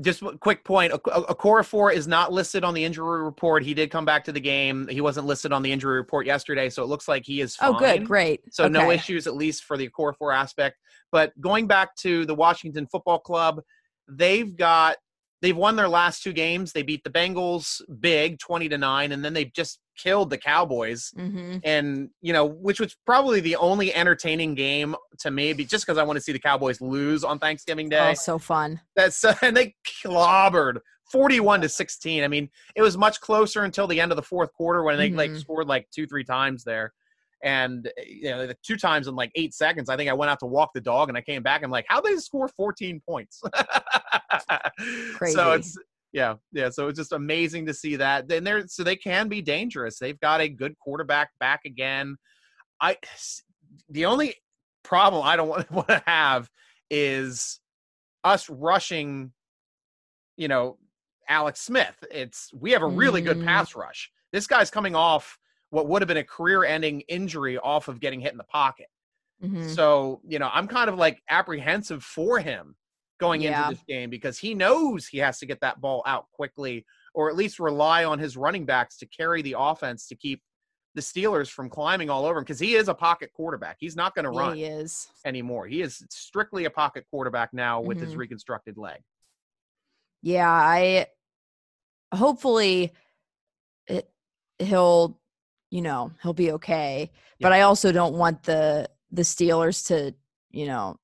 just a quick point Okorafor is not listed on the injury report. He did come back to the game. He wasn't listed on the injury report yesterday, so it looks like he is fine. Oh, good, great. So okay. no issues, at least for the Okorafor aspect. But going back to the Washington Football Club, they've got they've won their last two games. They beat the Bengals big, twenty to nine, and then they've just killed the Cowboys. Mm-hmm. And you know, which was probably the only entertaining game to me, just because I want to see the Cowboys lose on Thanksgiving Day. Oh, so fun! That's uh, *laughs* and they clobbered. 41 to 16. I mean, it was much closer until the end of the fourth quarter when they mm-hmm. like scored like two, three times there and you know the two times in like eight seconds i think i went out to walk the dog and i came back and I'm like how they score 14 points *laughs* *laughs* Crazy. so it's yeah yeah so it's just amazing to see that and they're so they can be dangerous they've got a good quarterback back again i the only problem i don't want, want to have is us rushing you know alex smith it's we have a really mm. good pass rush this guy's coming off what would have been a career-ending injury off of getting hit in the pocket. Mm-hmm. So, you know, I'm kind of like apprehensive for him going yeah. into this game because he knows he has to get that ball out quickly or at least rely on his running backs to carry the offense to keep the Steelers from climbing all over him because he is a pocket quarterback. He's not going to run he is. anymore. He is strictly a pocket quarterback now with mm-hmm. his reconstructed leg. Yeah, I hopefully it, he'll you know he'll be okay yeah. but i also don't want the the steelers to you know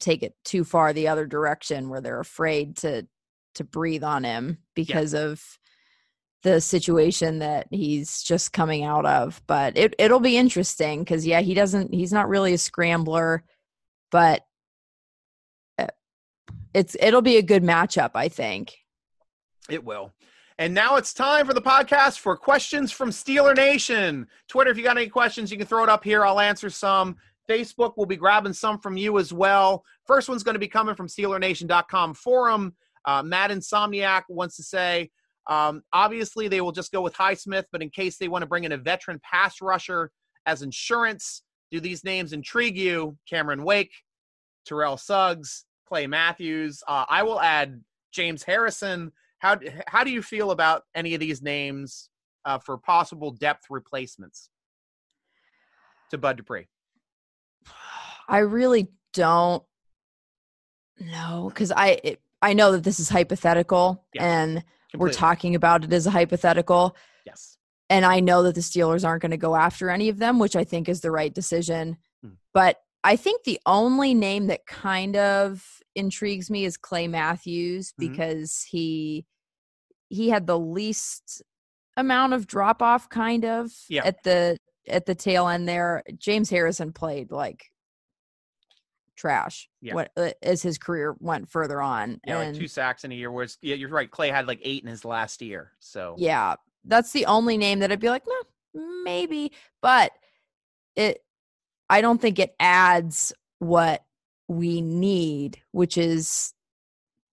take it too far the other direction where they're afraid to to breathe on him because yeah. of the situation that he's just coming out of but it it'll be interesting cuz yeah he doesn't he's not really a scrambler but uh, it's it'll be a good matchup i think it will and now it's time for the podcast for questions from Steeler Nation. Twitter, if you got any questions, you can throw it up here. I'll answer some. Facebook, we'll be grabbing some from you as well. First one's going to be coming from SteelerNation.com forum. Uh, Matt Insomniac wants to say, um, obviously they will just go with Highsmith, but in case they want to bring in a veteran pass rusher as insurance, Do these names intrigue you? Cameron Wake, Terrell Suggs, Clay Matthews. Uh, I will add James Harrison. How how do you feel about any of these names uh, for possible depth replacements to Bud Dupree? I really don't know because I it, I know that this is hypothetical Yeah, and we're talking about it as a hypothetical. Yes. and I know that the Steelers aren't going to go after any of them, which I think is the right decision. Hmm. But I think the only name that kind of intrigues me is Clay Matthews Mhm. because he he had the least amount of drop off kind of Yeah. at the at the tail end there. James Harrison played like trash Yeah. what uh, as his career went further on Yeah, and like two sacks in a year. Whereas yeah, you're right. Clay had like eight in his last year. So yeah that's the only name that i'd be like no maybe but it i don't think it adds what we need which is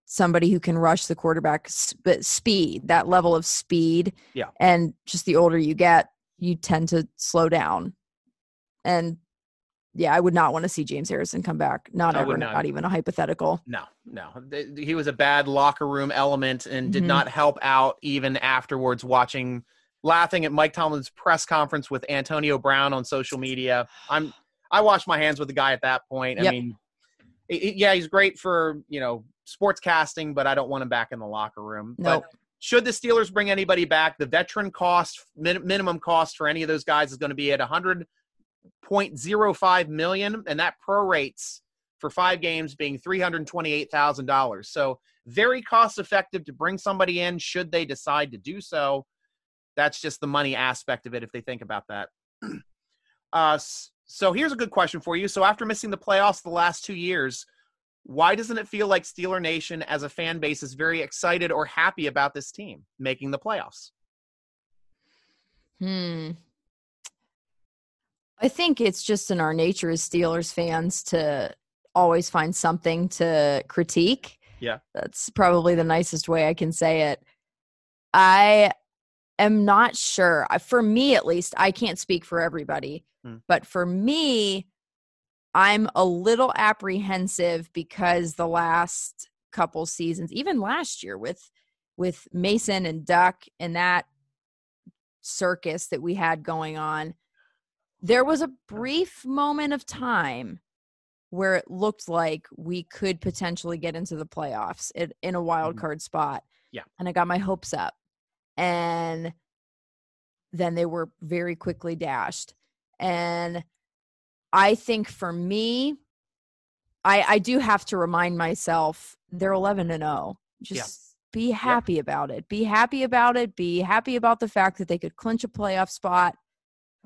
somebody who can rush the quarterback but speed that level of speed Yeah. and just the older you get you tend to slow down and yeah i would not want to see james harrison come back not I ever not. not. even a hypothetical No, no. He was a bad locker room element and did Mhm. not help out even afterwards watching laughing at Mike Tomlin's press conference with Antonio Brown on social media. I'm I washed my hands with the guy at that point. I Yep. mean, i- i- yeah, he's great for, you know, sports casting, but I don't want him back in the locker room. Nope. But should the Steelers bring anybody back, the veteran cost, min- minimum cost for any of those guys is going to be at 100.05 million, and that prorates for five games being $328,000. So very cost effective to bring somebody in should they decide to do so. That's just the money aspect of it if they think about that. *clears throat* uh, so here's a good question for you. So after missing the playoffs the last two years, why doesn't it feel like Steeler Nation as a fan base is very excited or happy about this team making the playoffs? Hmm. I think it's just in our nature as Steelers fans to always find something to critique. Yeah. That's probably the nicest way I can say it. I am not sure. For me, at least, I can't speak for everybody, Hmm. but for me, I'm a little apprehensive because the last couple seasons, even last year with with Mason and Duck and that circus that we had going on, there was a brief moment of time where it looked like we could potentially get into the playoffs in, in a wild Mhm. card spot. Yeah. And I got my hopes up. And then they were very quickly dashed. And I think for me, I I do have to remind myself they're 11 and 0. Just be happy about it. Be happy about it. Be happy about the fact that they could clinch a playoff spot.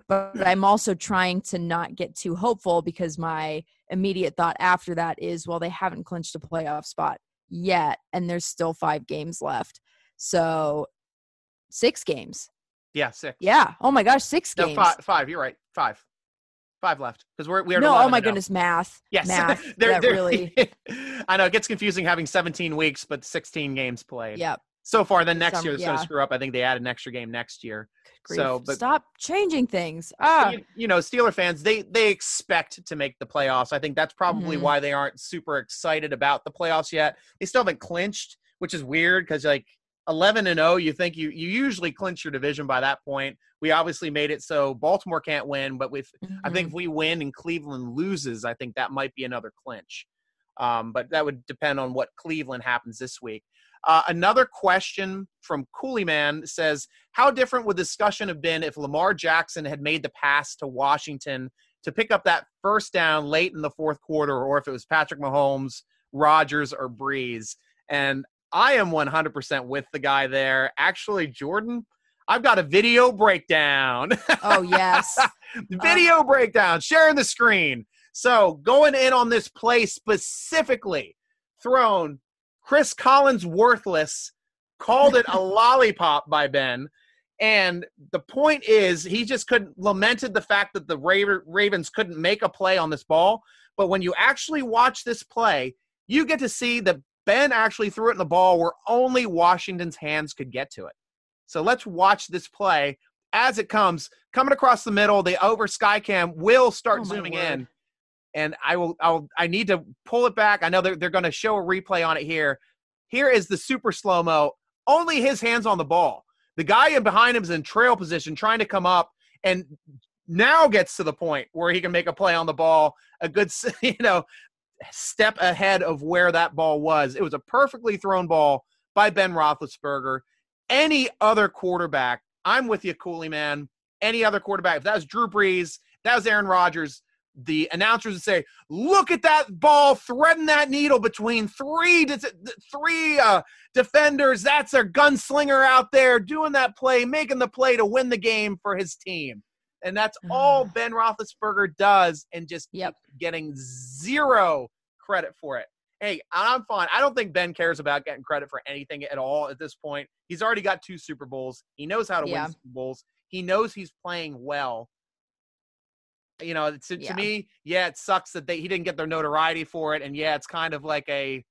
But I'm also trying to not get too hopeful because my immediate thought after that is, well, they haven't clinched a playoff spot yet, and there's still five games left. So six games. Yeah, six. Yeah. Oh my gosh, six No, games. five, five. You're right. Five. Five left. Because we're, we're no, oh my goodness, math. Yes. *laughs* Math. They're- they're- really. *laughs* I know it gets confusing having 17 weeks, but 16 games played. Yep. So far, then next Some- year it's going to screw up. I think they add an extra game next year. So, but stop changing things. Ah, you, you know, Steeler fans, they they expect to make the playoffs. I think that's probably Mhm. why they aren't super excited about the playoffs yet. They still haven't clinched, which is weird because like 11 and 0, you think you you usually clinch your division by that point. We obviously made it so Baltimore can't win, but with I think if we win and Cleveland loses, I think that might be another clinch. Um, but that would depend on what Cleveland happens this week. Uh, another question from Cooley Man says, "How different would the discussion have been if Lamar Jackson had made the pass to Washington to pick up that first down late in the fourth quarter, or if it was Patrick Mahomes, Rodgers, or Brees?" And I am 100% with the guy there. Actually, Jordan, I've got a video breakdown. oh yes. *laughs* video breakdown, sharing the screen. So going in on this play specifically, thrown Chris Collins worthless, called it a *laughs* lollipop by Ben. And the point is, he just couldn't lamented the fact that the Ravens couldn't make a play on this ball. But when you actually watch this play, you get to see that Ben actually threw it in the ball where only Washington's hands could get to it. So let's watch this play as it comes, coming across the middle, the over Skycam will start Oh, zooming word. in. And I will I'll I need to pull it back. I know they're they're gonna show a replay on it here. Here is the super slow-mo. Only his hands on the ball. The guy in behind him is in trail position trying to come up and now gets to the point where he can make a play on the ball, a good *laughs* you know, step ahead of where that ball was. It was a perfectly thrown ball by Ben Roethlisberger. Any other quarterback, I'm with you, Cooley man. Any other quarterback, if that was Drew Brees, that was Aaron Rodgers, the announcers would say, "Look at that ball threading that needle between three de- three uh, defenders. That's a gunslinger out there doing that play, making the play to win the game for his team." And that's all Ben Roethlisberger does, and just Yep. getting zero credit for it. Hey, I'm fine. I don't think Ben cares about getting credit for anything at all at this point. He's already got two Super Bowls. He knows how to Yeah. win Super Bowls. He knows he's playing well. You know, to, to me, yeah, it sucks that they he didn't get their notoriety for it, and yeah, it's kind of like a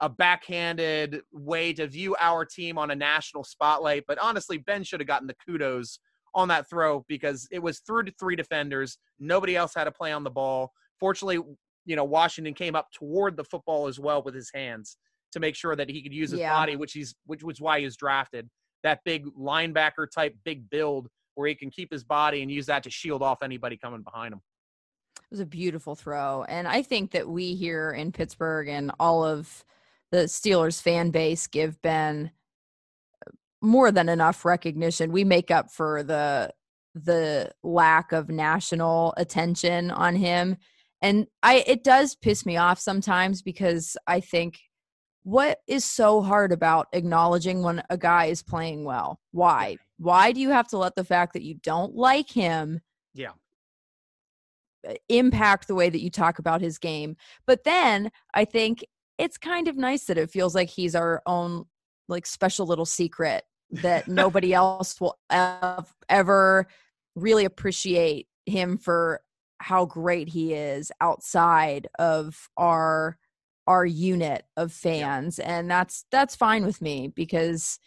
a backhanded way to view our team on a national spotlight. But honestly, Ben should have gotten the kudos on that throw because it was through to three defenders. Nobody else had to play on the ball. Fortunately, you know, Washington came up toward the football as well with his hands to make sure that he could use his Yeah. body, which he's which was why he was drafted. That big linebacker type big build where he can keep his body and use that to shield off anybody coming behind him. It was a beautiful throw. And I think that we here in Pittsburgh and all of the Steelers fan base give Ben more than enough recognition. We make up for the the lack of national attention on him. And I it does piss me off sometimes because I think what is so hard about acknowledging when a guy is playing well? Why? Why do you have to let the fact that you don't like him Yeah. impact the way that you talk about his game. But then I think it's kind of nice that it feels like he's our own like special little secret that *laughs* nobody else will ever really appreciate him for how great he is outside of our our unit of fans and that's that's fine with me because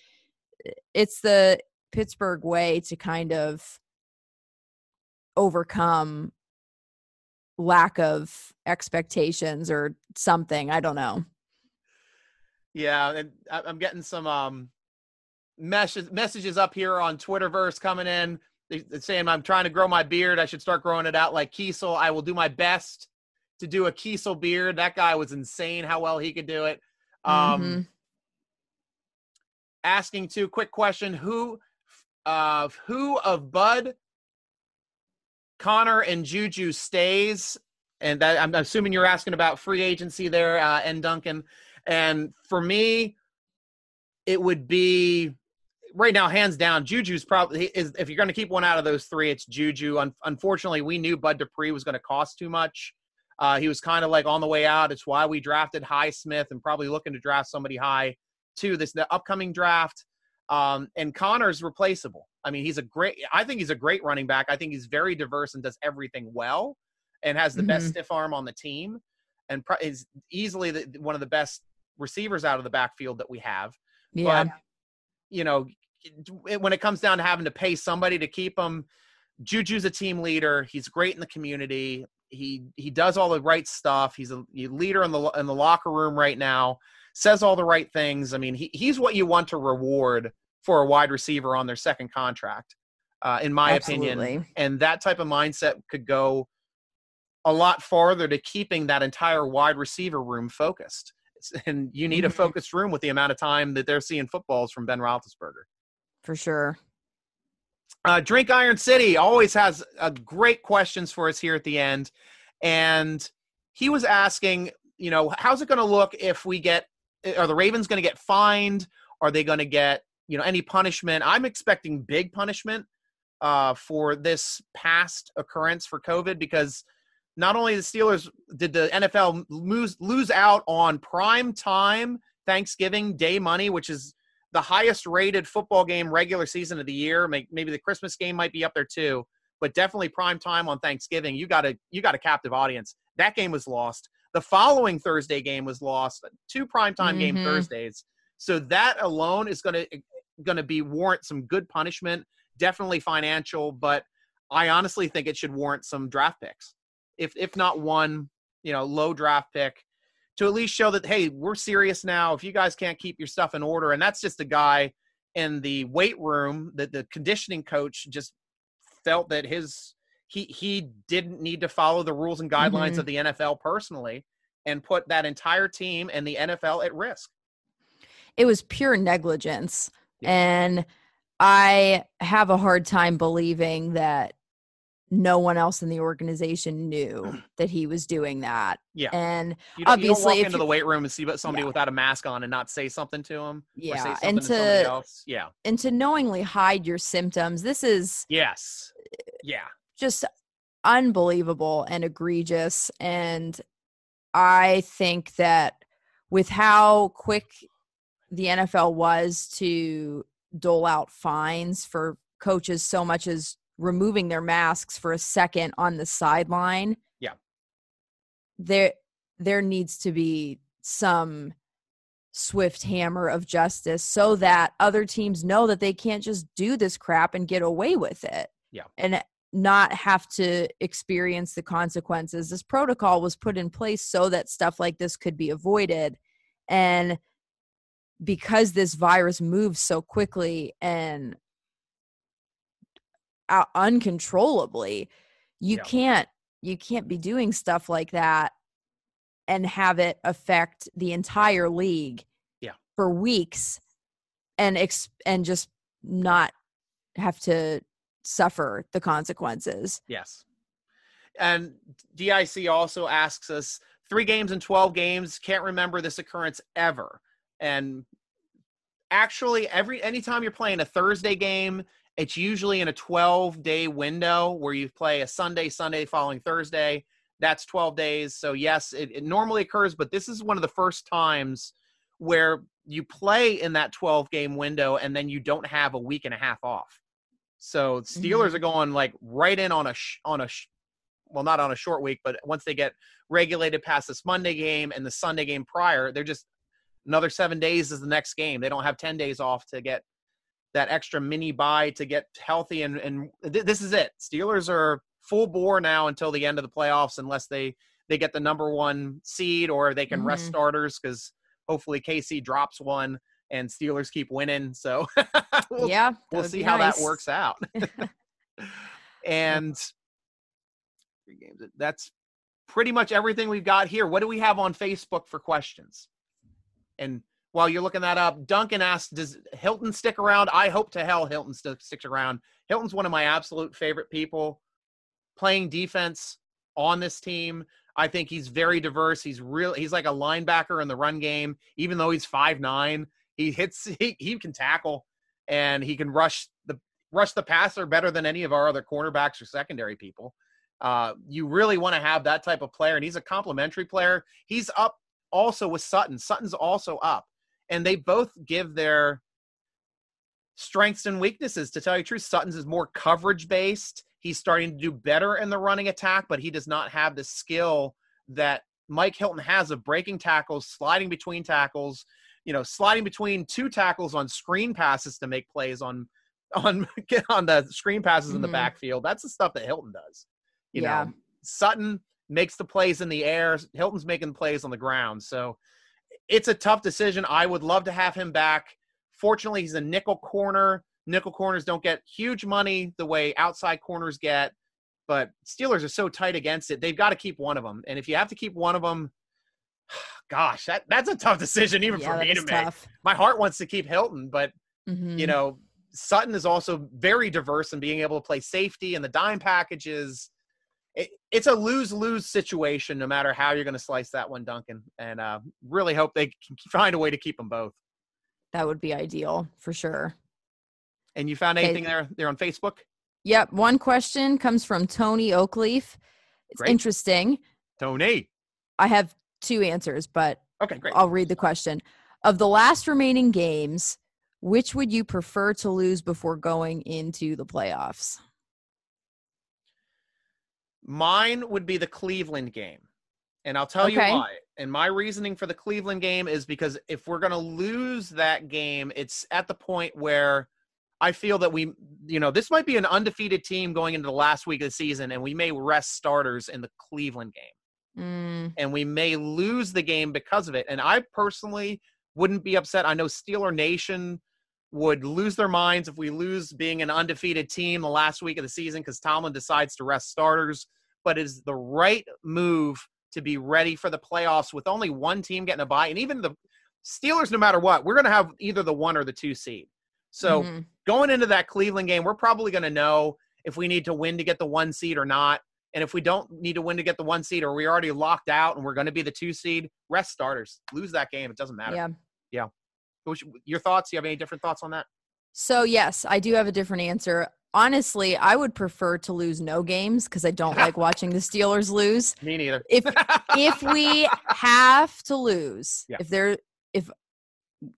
it's the Pittsburgh way to kind of overcome lack of expectations or something. I don't know. Yeah, and I'm getting some um messages messages up here on Twitterverse coming in. They're saying I'm trying to grow my beard. I should start growing it out like Keisel. I will do my best to do a Keisel beard. That guy was insane how well he could do it. Um Mhm. asking too quick question who of who of Bud Connor and Juju stays. And that I'm assuming you're asking about free agency there uh, and Duncan. And for me it would be right now hands down Juju's probably is if you're going to keep one out of those three it's Juju. Un- unfortunately we knew Bud Dupree was going to cost too much. Uh, he was kind of like on the way out. It's why we drafted Highsmith and probably looking to draft somebody high to this the upcoming draft. Um, and Connor's replaceable. I mean, he's a great. I think he's a great running back. I think he's very diverse and does everything well, and has the best Mhm. stiff arm on the team, and pro- is easily the, one of the best receivers out of the backfield that we have. Yeah. But you know, when it comes down to having to pay somebody to keep him, Juju's a team leader. He's great in the community. He he does all the right stuff. He's a, a leader in the in the locker room right now. Says all the right things. I mean, he, he's what you want to reward for a wide receiver on their second contract, uh, in my opinion. And that type of mindset could go a lot farther to keeping that entire wide receiver room focused. *laughs* And you need a Mhm. focused room with the amount of time that they're seeing footballs from Ben Roethlisberger. For sure. Uh, Drink Iron City always has uh, great questions for us here at the end. And he was asking, you know, how's it going to look if we get, are the Ravens going to get fined? Are they going to get, you know, any punishment? I'm expecting big punishment uh, for this past occurrence for COVID because not only the Steelers did the NFL lose lose out on prime time Thanksgiving Day money, which is the highest rated football game regular season of the year. Maybe the Christmas game might be up there too, but definitely prime time on Thanksgiving. You got a you got a captive audience. That game was lost. The following Thursday game was lost. Two primetime game Mhm. Thursdays. So that alone is going to going to be warrant some good punishment. definitely financial, but I honestly think it should warrant some draft picks. If if not one, you know, low draft pick to at least show that hey, we're serious now. If you guys can't keep your stuff in order, and that's just a guy in the weight room that the conditioning coach just felt that his he he didn't need to follow the rules and guidelines Mhm. of the NFL personally and put that entire team and the NFL at risk. it was pure negligence Yeah. and i have a hard time believing that no one else in the organization knew *clears throat* that he was doing that Yeah. and You don't, you Obviously, walk into you- the weight room and see somebody Yeah. without a mask on and not say something to him or say yeah and to to else. Yeah. and to knowingly hide your symptoms this is Yes. Yeah. just unbelievable and egregious and i think that with how quick the NFL was to dole out fines for coaches so much as removing their masks for a second on the sideline. Yeah. There there needs to be some swift hammer of justice so that other teams know that they can't just do this crap and get away with it. Yeah. And not have to experience the consequences. This protocol was put in place so that stuff like this could be avoided. And because this virus moves so quickly and uncontrollably, you Yeah. can't you can't be doing stuff like that and have it affect the entire league Yeah. for weeks and ex- and just not have to suffer the consequences. Yes. And DIC also asks us three games in 12 games. Can't remember this occurrence ever. And actually, every anytime you're playing a Thursday game, it's usually in a 12 day window where you play a Sunday, Sunday following Thursday. That's 12 days. So, yes, it, it normally occurs, but this is one of the first times where you play in that 12 game window and then you don't have a week and a half off. So Steelers Mhm. are going like right in on a sh- on a sh- well not on a short week, but once they get regulated past this Monday game and the Sunday game prior, they're just another seven days is the next game. They don't have ten days off to get that extra mini buy to get healthy and and th- this is it. Steelers are full bore now until the end of the playoffs unless they they get the number one seed or they can rest Mhm. starters because hopefully KC drops one and Steelers keep winning. So *laughs* we'll, yeah, we'll see how nice. that works out. *laughs* and three games. That's pretty much everything we've got here. What do we have on Facebook for questions? And while you're looking that up, Duncan asked, "Does Hilton stick around?" I hope to hell Hilton st- sticks around. Hilton's one of my absolute favorite people playing defense on this team. I think he's very diverse. He's real. He's like a linebacker in the run game. Even though he's five nine, he hits. *laughs* He, he can tackle and he can rush the rush the passer better than any of our other cornerbacks or secondary people. Uh, you really want to have that type of player, and he's a complementary player. He's up also with Sutton. Sutton's also up, and they both give their strengths and weaknesses. To tell you the truth, Sutton's is more coverage based. He's starting to do better in the running attack, but he does not have the skill that Mike Hilton has of breaking tackles, sliding between tackles, you know, sliding between two tackles on screen passes to make plays on *laughs* on get on the screen passes in the Mhm. backfield. That's the stuff that Hilton does. You Yeah. know, Sutton makes the plays in the air. Hilton's making plays on the ground. So it's a tough decision. I would love to have him back. Fortunately, he's a nickel corner. Nickel corners don't get huge money the way outside corners get, but Steelers are so tight against it. They've got to keep one of them. And if you have to keep one of them, *sighs* gosh, that, that's a tough decision even yeah, for me to is make. My heart wants to keep Hilton, but Mhm. you know, Sutton is also very diverse in being able to play safety and the dime packages. It, it's a lose lose situation no matter how you're going to slice that one, Duncan. And uh, really hope they can find a way to keep them both. that would be ideal for sure. And you found Okay. anything there there on Facebook? Yep. One question comes from Tony Oakleaf. It's Great. interesting. Tony. I have two answers, but Okay, great. I'll read the question. Of the last remaining games, which would you prefer to lose before going into the playoffs? Mine would be the Cleveland game. And I'll tell Okay. you why. And my reasoning for the Cleveland game is because if we're going to lose that game, it's at the point where I feel that we, you know, this might be an undefeated team going into the last week of the season, and we may rest starters in the Cleveland game. Mm. And we may lose the game because of it. And I personally wouldn't be upset. I know Steeler Nation would lose their minds if we lose being an undefeated team the last week of the season because Tomlin decides to rest starters. But is the right move to be ready for the playoffs with only one team getting a bye. And even the Steelers, no matter what, we're going to have either the one or the two seed. So Mhm. going into that Cleveland game, we're probably going to know if we need to win to get the one seed or not. And if we don't need to win to get the one seed, or we already locked out and we're going to be the two seed, rest starters, lose that game. It doesn't matter. Yeah. Which- Your thoughts? You have any different thoughts on that? So yes, I do have a different answer. Honestly, I would prefer to lose no games because I don't like watching the Steelers lose. *laughs* Me neither. If if *laughs* we have to lose, Yeah. if there if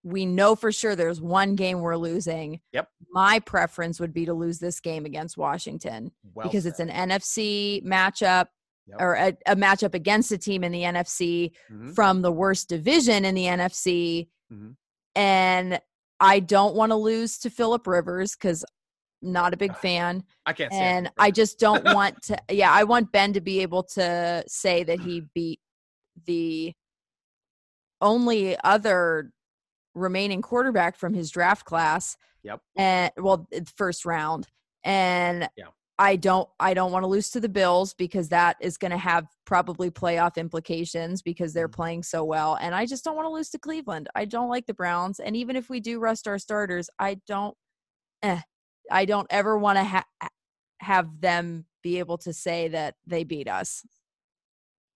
we know for sure there's one game we're losing, Yep. my preference would be to lose this game against Washington well because said. it's an NFC matchup Yep. or a, a matchup against a team in the NFC Mhm. from the worst division in the NFC. Mhm. And I don't want to lose to Philip Rivers because not a big fan. I can't say. And I just don't want to *laughs* yeah, I want Ben to be able to say that he beat the only other remaining quarterback from his draft class. Yep. And well, first round. And Yeah. I don't I don't want to lose to the Bills because that is going to have probably playoff implications because they're Mhm. playing so well and I just don't want to lose to Cleveland. I don't like the Browns and even if we do rest our starters, I don't eh, I don't ever want to ha- have them be able to say that they beat us.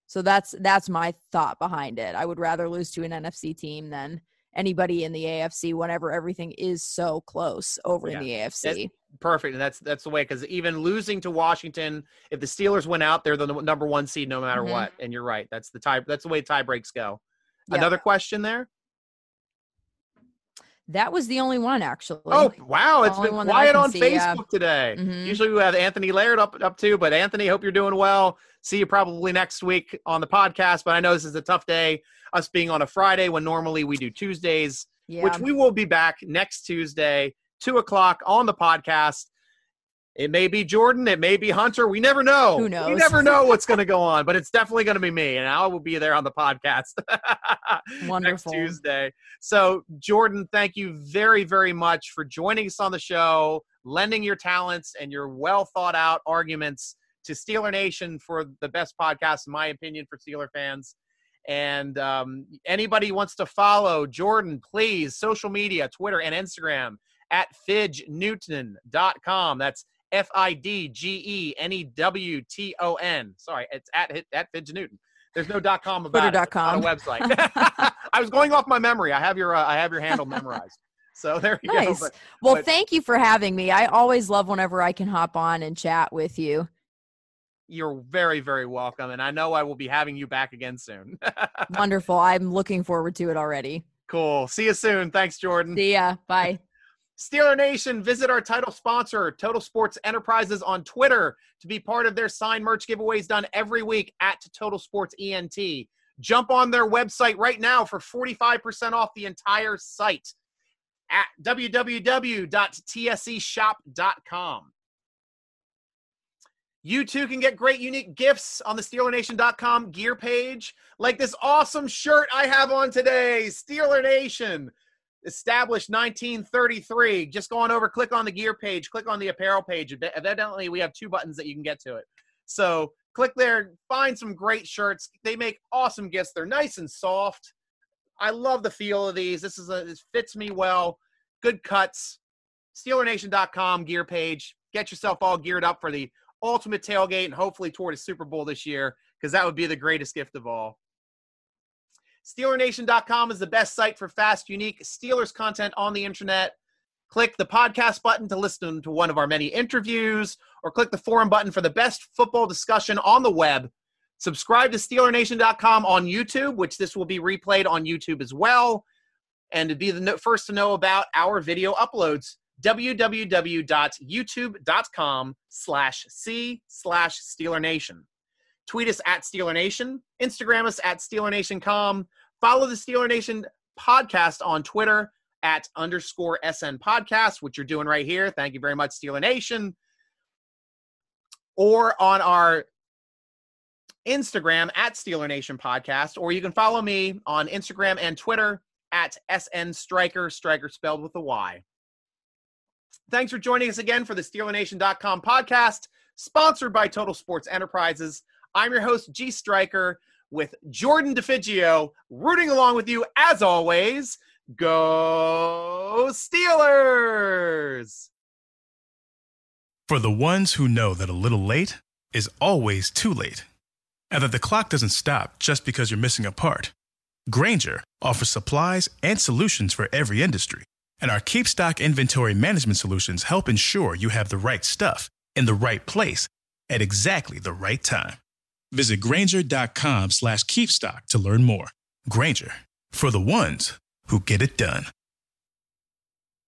So that's that's my thought behind it. I would rather lose to an NFC team than anybody in the AFC whenever everything is so close over Yeah. in the AFC. perfect, and that's that's the way. Because even losing to Washington, if the Steelers went out, they're the number one seed no matter Mhm. what. And you're right. That's the tie. That's the way tie breaks go. Another question there. That was the only one actually. Oh wow, it's been one quiet on see, Facebook yeah. today. Mhm. Usually we have Anthony Laird up up too, but Anthony, hope you're doing well. See you probably next week on the podcast. But I know this is a tough day, us being on a Friday when normally we do Tuesdays, yeah. which we will be back next Tuesday, two o'clock on the podcast. It may be Jordan, it may be Hunter. We never know. Who We knows? never know *laughs* what's going to go on, but it's definitely going to be me, and I will be there on the podcast *laughs* next Tuesday. So, Jordan, thank you very, very much for joining us on the show, lending your talents and your well thought out arguments to Steeler Nation for the best podcast, in my opinion, for Steeler fans. And um, anybody wants to follow Jordan, please, social media, Twitter and Instagram at fidgenewton.com. That's F I D G E N E W T O N. Sorry, it's at at Fidge Newton. There's no dot com about it. It's Twitter.com. not a website. *laughs* *laughs* I was going off my memory. I have your uh, I have your handle memorized. So there you Nice. go. But well, but- thank you for having me. I always love whenever I can hop on and chat with you. you're very very welcome, and I know I will be having you back again soon. *laughs* Wonderful. I'm looking forward to it already. cool. See you soon. Thanks, Jordan. See ya. Bye. Steeler Nation, visit our title sponsor, Total Sports Enterprises, on Twitter to be part of their signed merch giveaways done every week at Total Sports ENT. Jump on their website right now for 45% off the entire site at www.tseshop.com. You too can get great unique gifts on the SteelerNation.com gear page, like this awesome shirt I have on today, Steeler Nation established 1933. Just go on over, click on the gear page, click on the apparel page. Ev- Evidently, we have two buttons that you can get to it. So click there, find some great shirts. They make awesome gifts. They're nice and soft. I love the feel of these. This is a this fits me well. Good cuts. SteelerNation.com gear page. Get yourself all geared up for the ultimate tailgate and hopefully toward a Super Bowl this year because that would be the greatest gift of all. SteelerNation.com is the best site for fast, unique Steelers content on the internet. Click the podcast button to listen to one of our many interviews, or click the forum button for the best football discussion on the web. Subscribe to SteelerNation.com on YouTube, which this will be replayed on YouTube as well. And to be the first to know about our video uploads, www.youtube.com slash C slash Steeler Nation. Tweet us at Steeler Nation, Instagram us at Steeler Nation.com, follow the Steeler Nation podcast on Twitter at underscore SN podcast, which you're doing right here. Thank you very much, Steeler Nation. Or on our Instagram at Steeler Nation Podcast, or you can follow me on Instagram and Twitter at SN Stryker, Stryker spelled with a Y. Thanks for joining us again for the SteelerNation.com podcast, sponsored by Total Sports Enterprises. I'm your host, G Stryker, with Jordan DeFigio, rooting along with you as always. Go Steelers! For the ones who know that a little late is always too late, and that the clock doesn't stop just because you're missing a part, Grainger offers supplies and solutions for every industry. And our Keep Stock inventory management solutions help ensure you have the right stuff in the right place at exactly the right time. Visit Grainger.com slash keepstock to learn more. Grainger, for the ones who get it done.